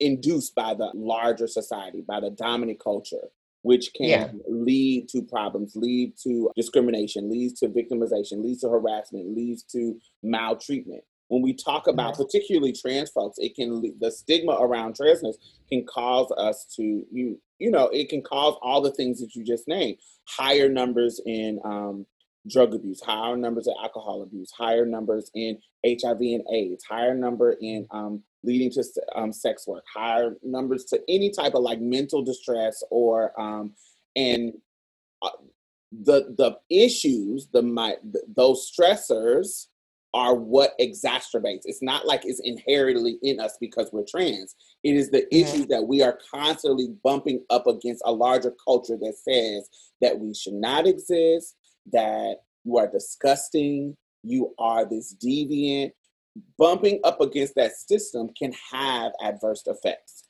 induced by the larger society, by the dominant culture, which can Yeah. lead to problems, lead to discrimination, leads to victimization, leads to harassment, leads to maltreatment. When we talk about particularly trans folks, it can the stigma around transness can cause us to you you know it can cause all the things that you just named. Higher numbers in um, drug abuse higher numbers of alcohol abuse higher numbers in hiv and aids higher number in um, leading to um, sex work higher numbers to any type of like mental distress or um, and uh, the the issues the my th- those stressors are what exacerbates it's not like it's inherently in us because we're trans it is the Mhm. issues that we are constantly bumping up against a larger culture that says that we should not exist that you are disgusting you are this deviant bumping up against that system can have adverse effects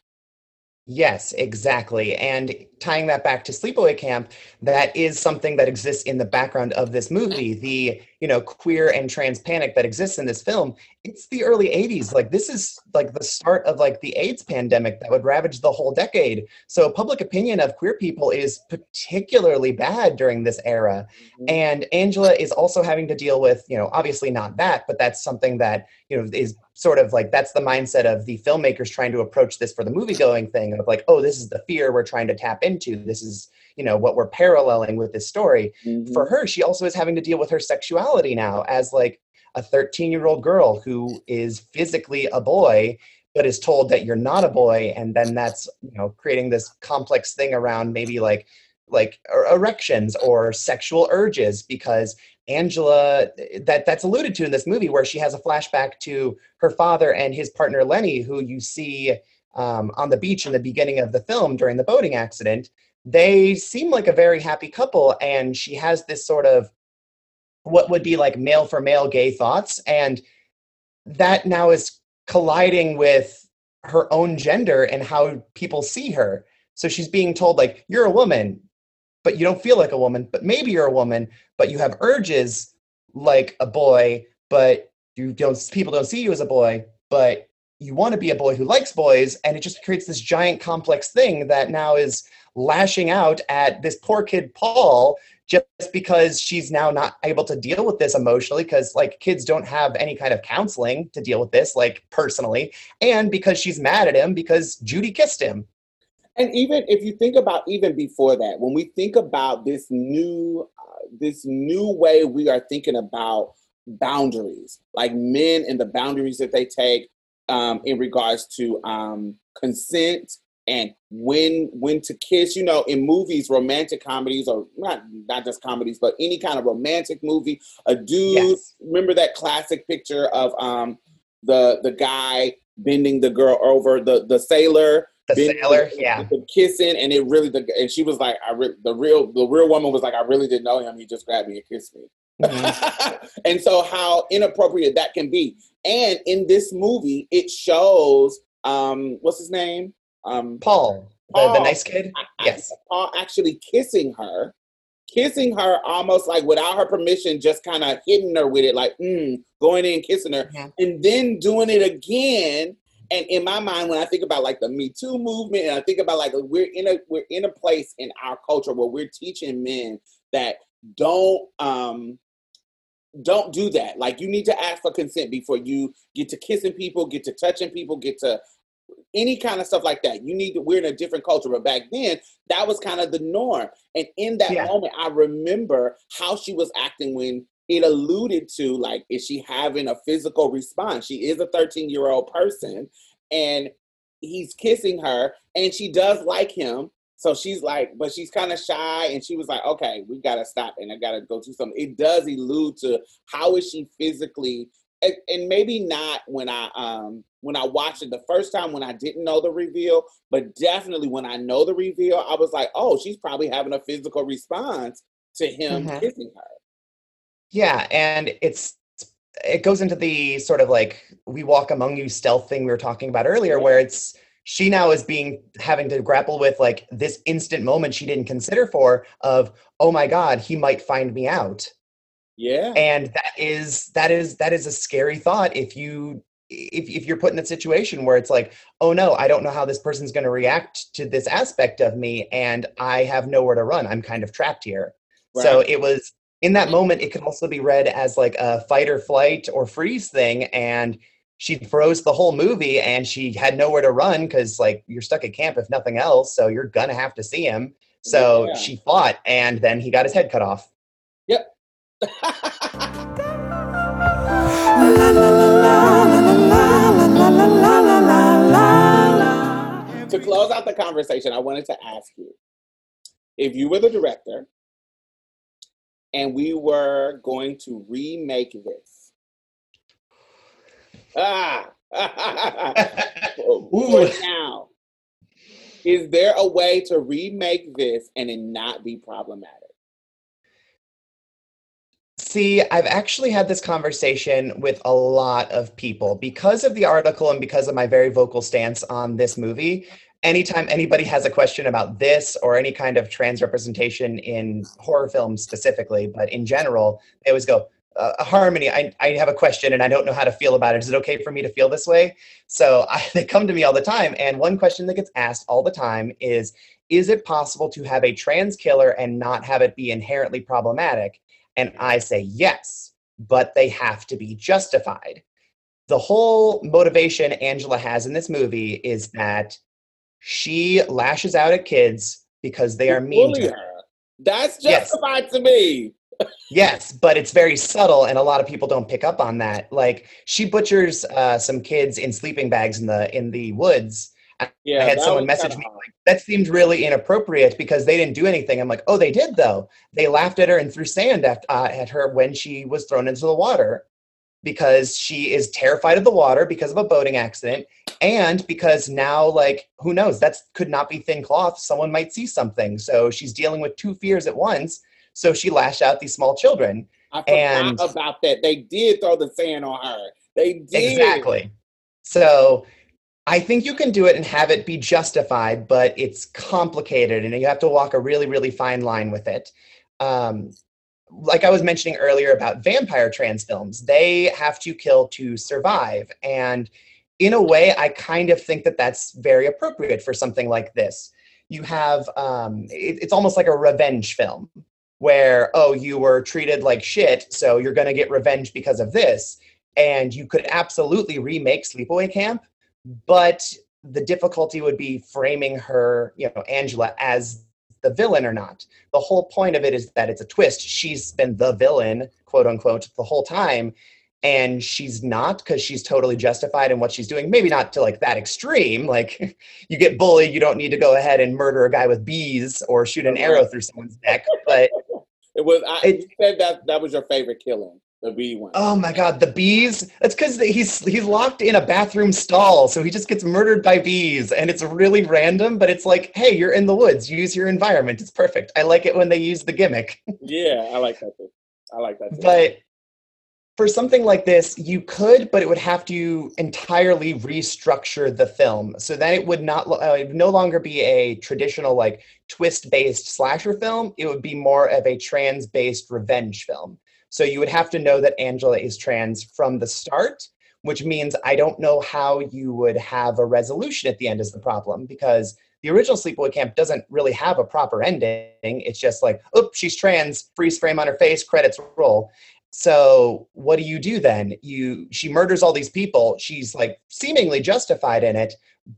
Yes, exactly. And tying that back to Sleepaway Camp, that is something that exists in the background of this movie. The, you know, queer and trans panic that exists in this film. It's the early 80s. Like this is like the start of like the AIDS pandemic that would ravage the whole decade. So public opinion of queer people is particularly bad during this era. Mm-hmm. And Angela is also having to deal with, you know, obviously not that, but that's something that, you know, is sort of like that's the mindset of the filmmakers trying to approach this for the movie going thing of like, oh, this is the fear we're trying to tap into. This is, you know, what we're paralleling with this story. Mhm. For her, she also is having to deal with her sexuality now as like a 13 year old girl who is physically a boy but is told that you're not a boy and then that's you know creating this complex thing around maybe like like er- erections or sexual urges because Angela that that's alluded to in this movie where she has a flashback to her father and his partner Lenny who you see um, on the beach in the beginning of the film during the boating accident they seem like a very happy couple and she has this sort of what would be like male for male gay thoughts and that now is colliding with her own gender and how people see her. So she's being told like you're a woman but you don't feel like a woman but maybe you're a woman but you have urges like a boy but you don't people don't see you as a boy but you want to be a boy who likes boys and it just creates this giant complex thing that now is lashing out at this poor kid paul just because she's now not able to deal with this emotionally because like kids don't have any kind of counseling to deal with this like personally and because she's mad at him because judy kissed him. And even if you think about even before that, when we think about this new uh, this new way we are thinking about boundaries, like men and the boundaries that they take um, in regards to um, consent and when when to kiss. You know, in movies, romantic comedies or not not just comedies, but any kind of romantic movie, a dude. Yes. Remember that classic picture of um, the the guy bending the girl over the the sailor the sailor yeah the kissing, and it really the and she was like, I re- the real the real woman was like, I really didn't know him. He just grabbed me and kissed me. Mhm. [LAUGHS] and so how inappropriate that can be. And in this movie, it shows um what's his name? Um, Paul, the, the nice kid. Yes. Paul actually kissing her, kissing her almost like without her permission, just kind of hitting her with it, like mm, going in kissing her, Mhm. and then doing it again. And in my mind, when I think about like the Me Too movement, and I think about like we're in a we're in a place in our culture where we're teaching men that don't um don't do that. Like you need to ask for consent before you get to kissing people, get to touching people, get to any kind of stuff like that. You need to, we're in a different culture. But back then, that was kind of the norm. And in that Yeah. moment, I remember how she was acting when it alluded to like, is she having a physical response? She is a 13 year old person and he's kissing her and she does like him. So she's like, but she's kind of shy, and she was like, "Okay, we gotta stop, and I gotta go do something." It does allude to how is she physically, and, and maybe not when I um when I watched it the first time when I didn't know the reveal, but definitely when I know the reveal, I was like, "Oh, she's probably having a physical response to him Mhm. kissing her." Yeah, and it's it goes into the sort of like we walk among you stealth thing we were talking about earlier, where it's she now is being having to grapple with like this instant moment she didn't consider for of oh my god he might find me out Yeah, and that is that is that is a scary thought if you if, if you're put in a situation where it's like oh no i don't know how this person's going to react to this aspect of me and i have nowhere to run i'm kind of trapped here so it was in that moment it could also be read as like a fight or flight or freeze thing and she froze the whole movie and she had nowhere to run because like you're stuck at camp if nothing else so you're gonna have to see him so Yeah. she fought and then he got his head cut off to close out the conversation, I wanted to ask you if you were the director and we were going to remake this. Ah, [LAUGHS] [LAUGHS] for now, is there a way to remake this and it not be problematic? See, I've actually had this conversation with a lot of people because of the article and because of my very vocal stance on this movie. Anytime anybody has a question about this or any kind of trans representation in horror films specifically, but in general, they always go, uh, Harmony, I, I have a question and I don't know how to feel about it. Is it okay for me to feel this way? So [LAUGHS] I, they come to me all the time. And one question that gets asked all the time is Is it possible to have a trans killer and not have it be inherently problematic? And I say yes, but they have to be justified. The whole motivation Angela has in this movie is that she lashes out at kids because they are mean to her. That's Yes. justified to me. Yes, but it's very subtle, and a lot of people don't pick up on that. Like she butchers uh, some kids in sleeping bags in the in the woods. Yeah, I had someone message me like that seemed really inappropriate because they didn't do anything. I'm like, oh, they did though. They laughed at her and threw sand at, uh, at her when she was thrown into the water because she is terrified of the water because of a boating accident and because now like who knows that could not be thin cloth someone might see something so she's dealing with two fears at once so she lashed out these small children I forgot and- about that. They did throw the sand on her. They did. Exactly. So I think you can do it and have it be justified, but it's complicated and you have to walk a really, really fine line with it. Um, like I was mentioning earlier about vampire trans films, they have to kill to survive. And in a way, I kind of think that that's very appropriate for something like this. You have, um, it- it's almost like a revenge film where, oh, you were treated like shit, so you're going to get revenge because of this and you could absolutely remake Sleepaway Camp, but the difficulty would be framing her, you know, Angela as the villain or not. The whole point of it is that it's a twist. She's been the villain, quote unquote, the whole time, and she's not because she's totally justified in what she's doing. Maybe not to like that extreme. Like [LAUGHS] you get bullied, you don't need to go ahead and murder a guy with bees or shoot an uh-huh. arrow through someone's neck, but [LAUGHS] It was. I, It- you said that that was your favorite killing, the bee one. Oh my god, the bees. That's because he's he's locked in a bathroom stall, so he just gets murdered by bees, and it's really random. But it's like, hey, you're in the woods. Use your environment. It's perfect. I like it when they use the gimmick. [LAUGHS] Yeah, I like that too. I like that too. But for something like this, you could, but it would have to entirely restructure the film. So then it would not, uh, it would no longer be a traditional like twist-based slasher film. It would be more of a trans-based revenge film. So you would have to know that Angela is trans from the start, which means I don't know how you would have a resolution at the end is the problem because the original Sleepaway Camp doesn't really have a proper ending. It's just like, oops, she's trans, freeze frame on her face, credits roll. So what do you do then? You she murders all these people. She's like seemingly justified in it,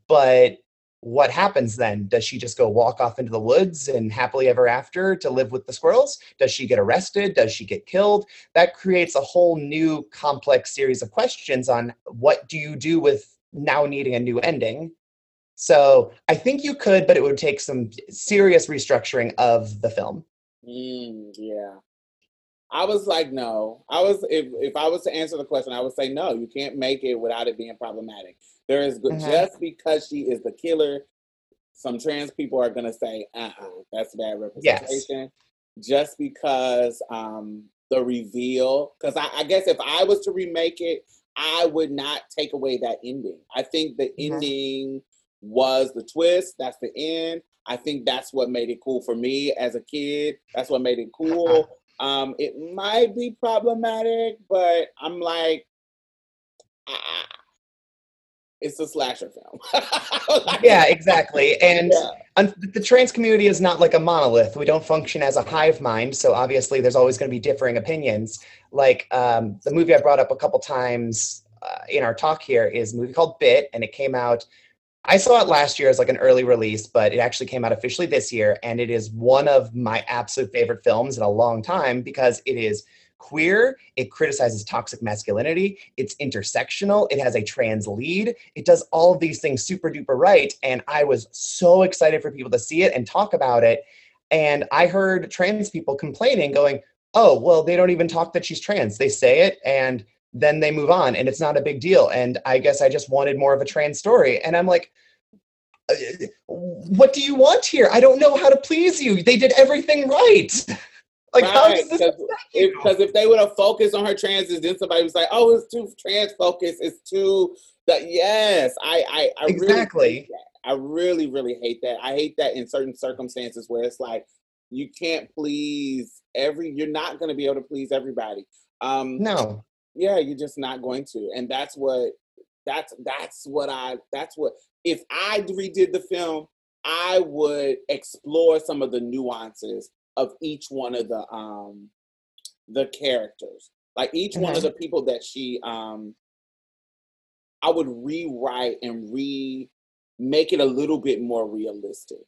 but what happens then? Does she just go walk off into the woods and happily ever after to live with the squirrels? Does she get arrested? Does she get killed? That creates a whole new complex series of questions on what do you do with now needing a new ending. So I think you could, but it would take some serious restructuring of the film. Mm, yeah. I was like, no. I was if if I was to answer the question, I would say no. You can't make it without it being problematic. There is good Mhm. just because she is the killer. Some trans people are gonna say, uh, uh that's bad Yes. representation. Just because um the reveal, because I, I guess if I was to remake it, I would not take away that ending. I think the Mhm. ending was the twist. That's the end. I think that's what made it cool for me as a kid. That's what made it cool. Um, it might be problematic, but I'm like, it's a slasher film. [LAUGHS] Like, Yeah, exactly. And yeah. the trans community is not like a monolith. We don't function as a hive mind, so obviously there's always going to be differing opinions. Like um, the movie I brought up a couple times uh, in our talk here is a movie called Bit, and it came out. I saw it last year as like an early release, but it actually came out officially this year, and it is one of my absolute favorite films in a long time because it is queer, it criticizes toxic masculinity, it's intersectional, it has a trans lead, it does all of these things super duper right. And I was so excited for people to see it and talk about it. And I heard trans people complaining, going, oh, well, they don't even talk that she's trans. They say it and then they move on and it's not a big deal. And I guess I just wanted more of a trans story. And I'm like, "Uh, what do you want here? I don't know how to please you. They did everything right. Like, how Right, does this because if, 'cause if they would have focused on her transes, then somebody was like, "Oh, it's too trans focused. It's too that." Yes, I, I, I really Exactly. hate that. I really, really hate that. I hate that in certain circumstances where it's like you can't please every. You're not going to be able to please everybody. Um, No. yeah, you're just not going to, and that's what. That's that's what I. That's what. If I redid the film, I would explore some of the nuances of each one of the um the characters. Like each one of the people that she um i would rewrite and re make it a little bit more realistic.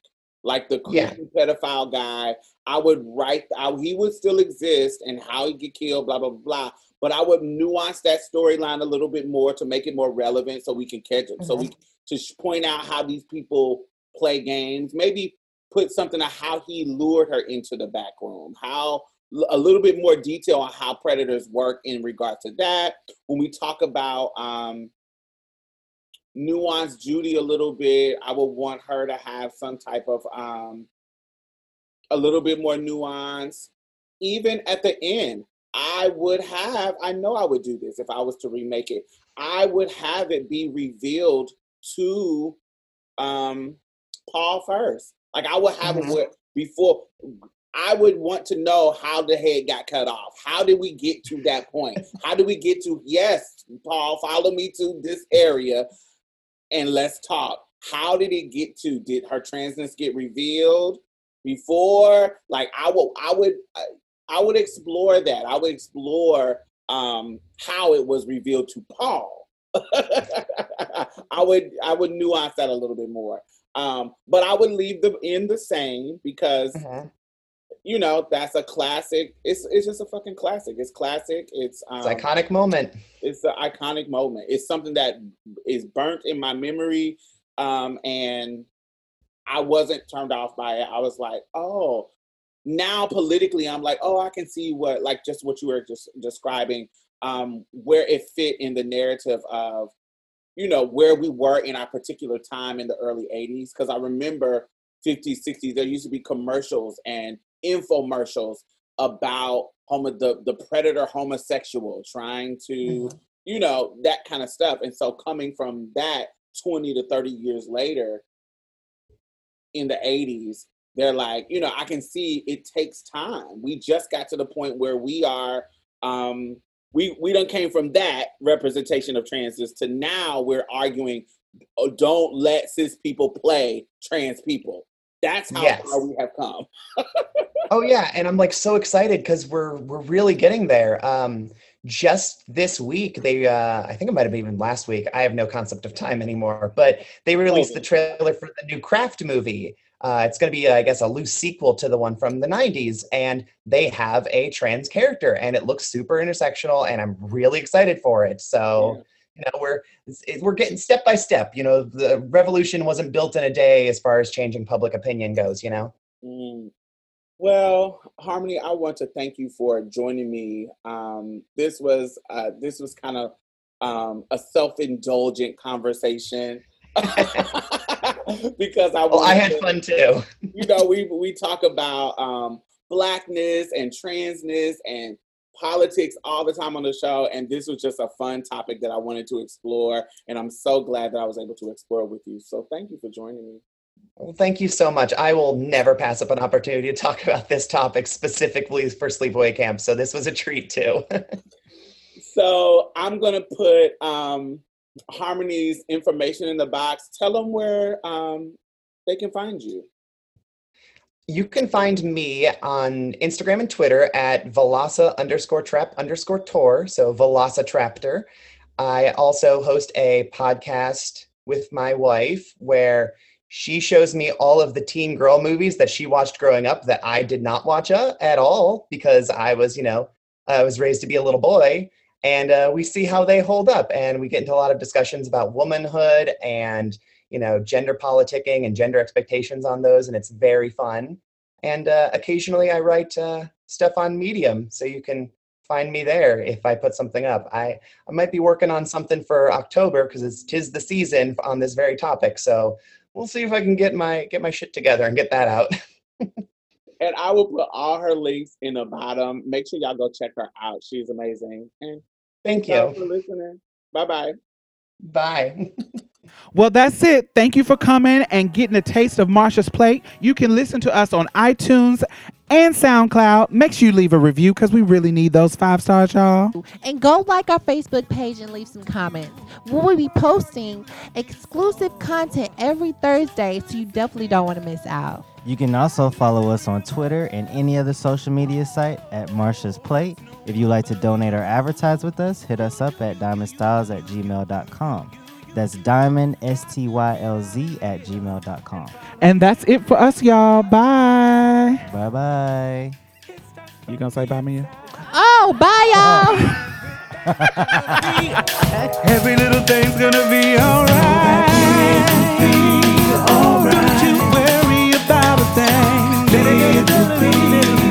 Like the Yeah. pedophile guy i would write I, he would still exist and how he get killed blah blah blah but i would nuance that storyline a little bit more to make it more relevant so we can catch it so we to point out how these people play games maybe put something on how he lured her into the back room, how a little bit more detail on how predators work in regard to that. When we talk about um, nuance Judy a little bit, I would want her to have some type of um, a little bit more nuance. Even at the end, I would have, I know I would do this if I was to remake it. I would have it be revealed to um, Paul first. Like I would have Mhm. it where before I would want to know how the head got cut off. How did we get to that point? How did we get to yes, Paul, follow me to this area and let's talk. How did it get to? Did her transness get revealed before? Like I would, I would, I, I would explore that. I would explore um, how it was revealed to Paul. [LAUGHS] I would, I would nuance that a little bit more. Um, but I would leave the end the same because Mhm. you know that's a classic. It's it's just a fucking classic. It's classic. It's um, It's iconic moment. it's an iconic moment. It's something that is burnt in my memory, um, and I wasn't turned off by it. I was like, oh, now politically, I'm like, oh, I can see what, like, just what you were just describing, um, where it fit in the narrative of, you know, where we were in our particular time in the early '80s. Because I remember 50s, 60s, there used to be commercials and infomercials about homo the, the predator homosexual trying to Mhm. you know that kind of stuff and so coming from that 20 to 30 years later in the 80s they're like you know i can see it takes time we just got to the point where we are um we we done came from that representation of transes to now we're arguing oh, don't let cis people play trans people that's how Yes. far we have come [LAUGHS] Oh yeah, and I'm like so excited because we're we're really getting there. Um, just this week, they uh, I think it might have been even last week. I have no concept of time anymore, but they released the trailer for the new Craft movie. Uh, it's going to be, I guess, a loose sequel to the one from the '90s, and they have a trans character, and it looks super intersectional, and I'm really excited for it. So. You know, we're it- we're getting step by step. You know, the revolution wasn't built in a day as far as changing public opinion goes. You know. Mm. Well, Harmony, I want to thank you for joining me. Um, this was uh, this was kind of um, a self-indulgent conversation [LAUGHS] [LAUGHS] because I Well, I had to- fun too. [LAUGHS] you know, we we talk about um, blackness and transness and politics all the time on the show, and this was just a fun topic that I wanted to explore, and I'm so glad that I was able to explore with you. So thank you for joining me. Well, thank you so much. I will never pass up an opportunity to talk [LAUGHS] about this topic specifically for sleepaway camp. So this was a treat too. So I'm gonna put um, Harmony's information in the box. Tell them where um, they can find you. you can find me on Instagram and Twitter at Velasa underscore trap underscore tour. So Velasa Traptor. I also host a podcast with my wife where she shows me all of the teen girl movies that she watched growing up that I did not watch at all because I was, you know, I was raised to be a little boy. And uh, we see how they hold up. And we get into a lot of discussions about womanhood and, you know, gender politicking and gender expectations on those. And it's very fun. And uh, occasionally I write uh, stuff on Medium. So you can find me there if I put something up. I, I might be working on something for October because it's tis the season on this very topic. So we'll see if I can get my get my shit together and get that out. [LAUGHS] And I will put all her links in the bottom. Make sure y'all go check her out. She's amazing. And Thank you. for listening. Bye bye. Bye. Well, that's it. Thank you for coming and getting a taste of Marsha's plate. You can listen to us on iTunes and SoundCloud. Make sure you leave a review because we really need those five stars, y'all. And go like our Facebook page and leave some comments. We will be posting exclusive content every Thursday, so you definitely don't want to miss out. You can also follow us on Twitter and any other social media site at Marsha's Plate. If you'd like to donate or advertise with us, hit us up at diamondstylz at gmail.com. That's diamond, S T Y L Z, at gmail.com. And that's it for us, y'all. Bye. Bye bye. You gonna say bye, Mia? Oh, bye, y'all. [LAUGHS] Every little thing's gonna be alright. Be alright. Don't you worry about a thing. It's gonna be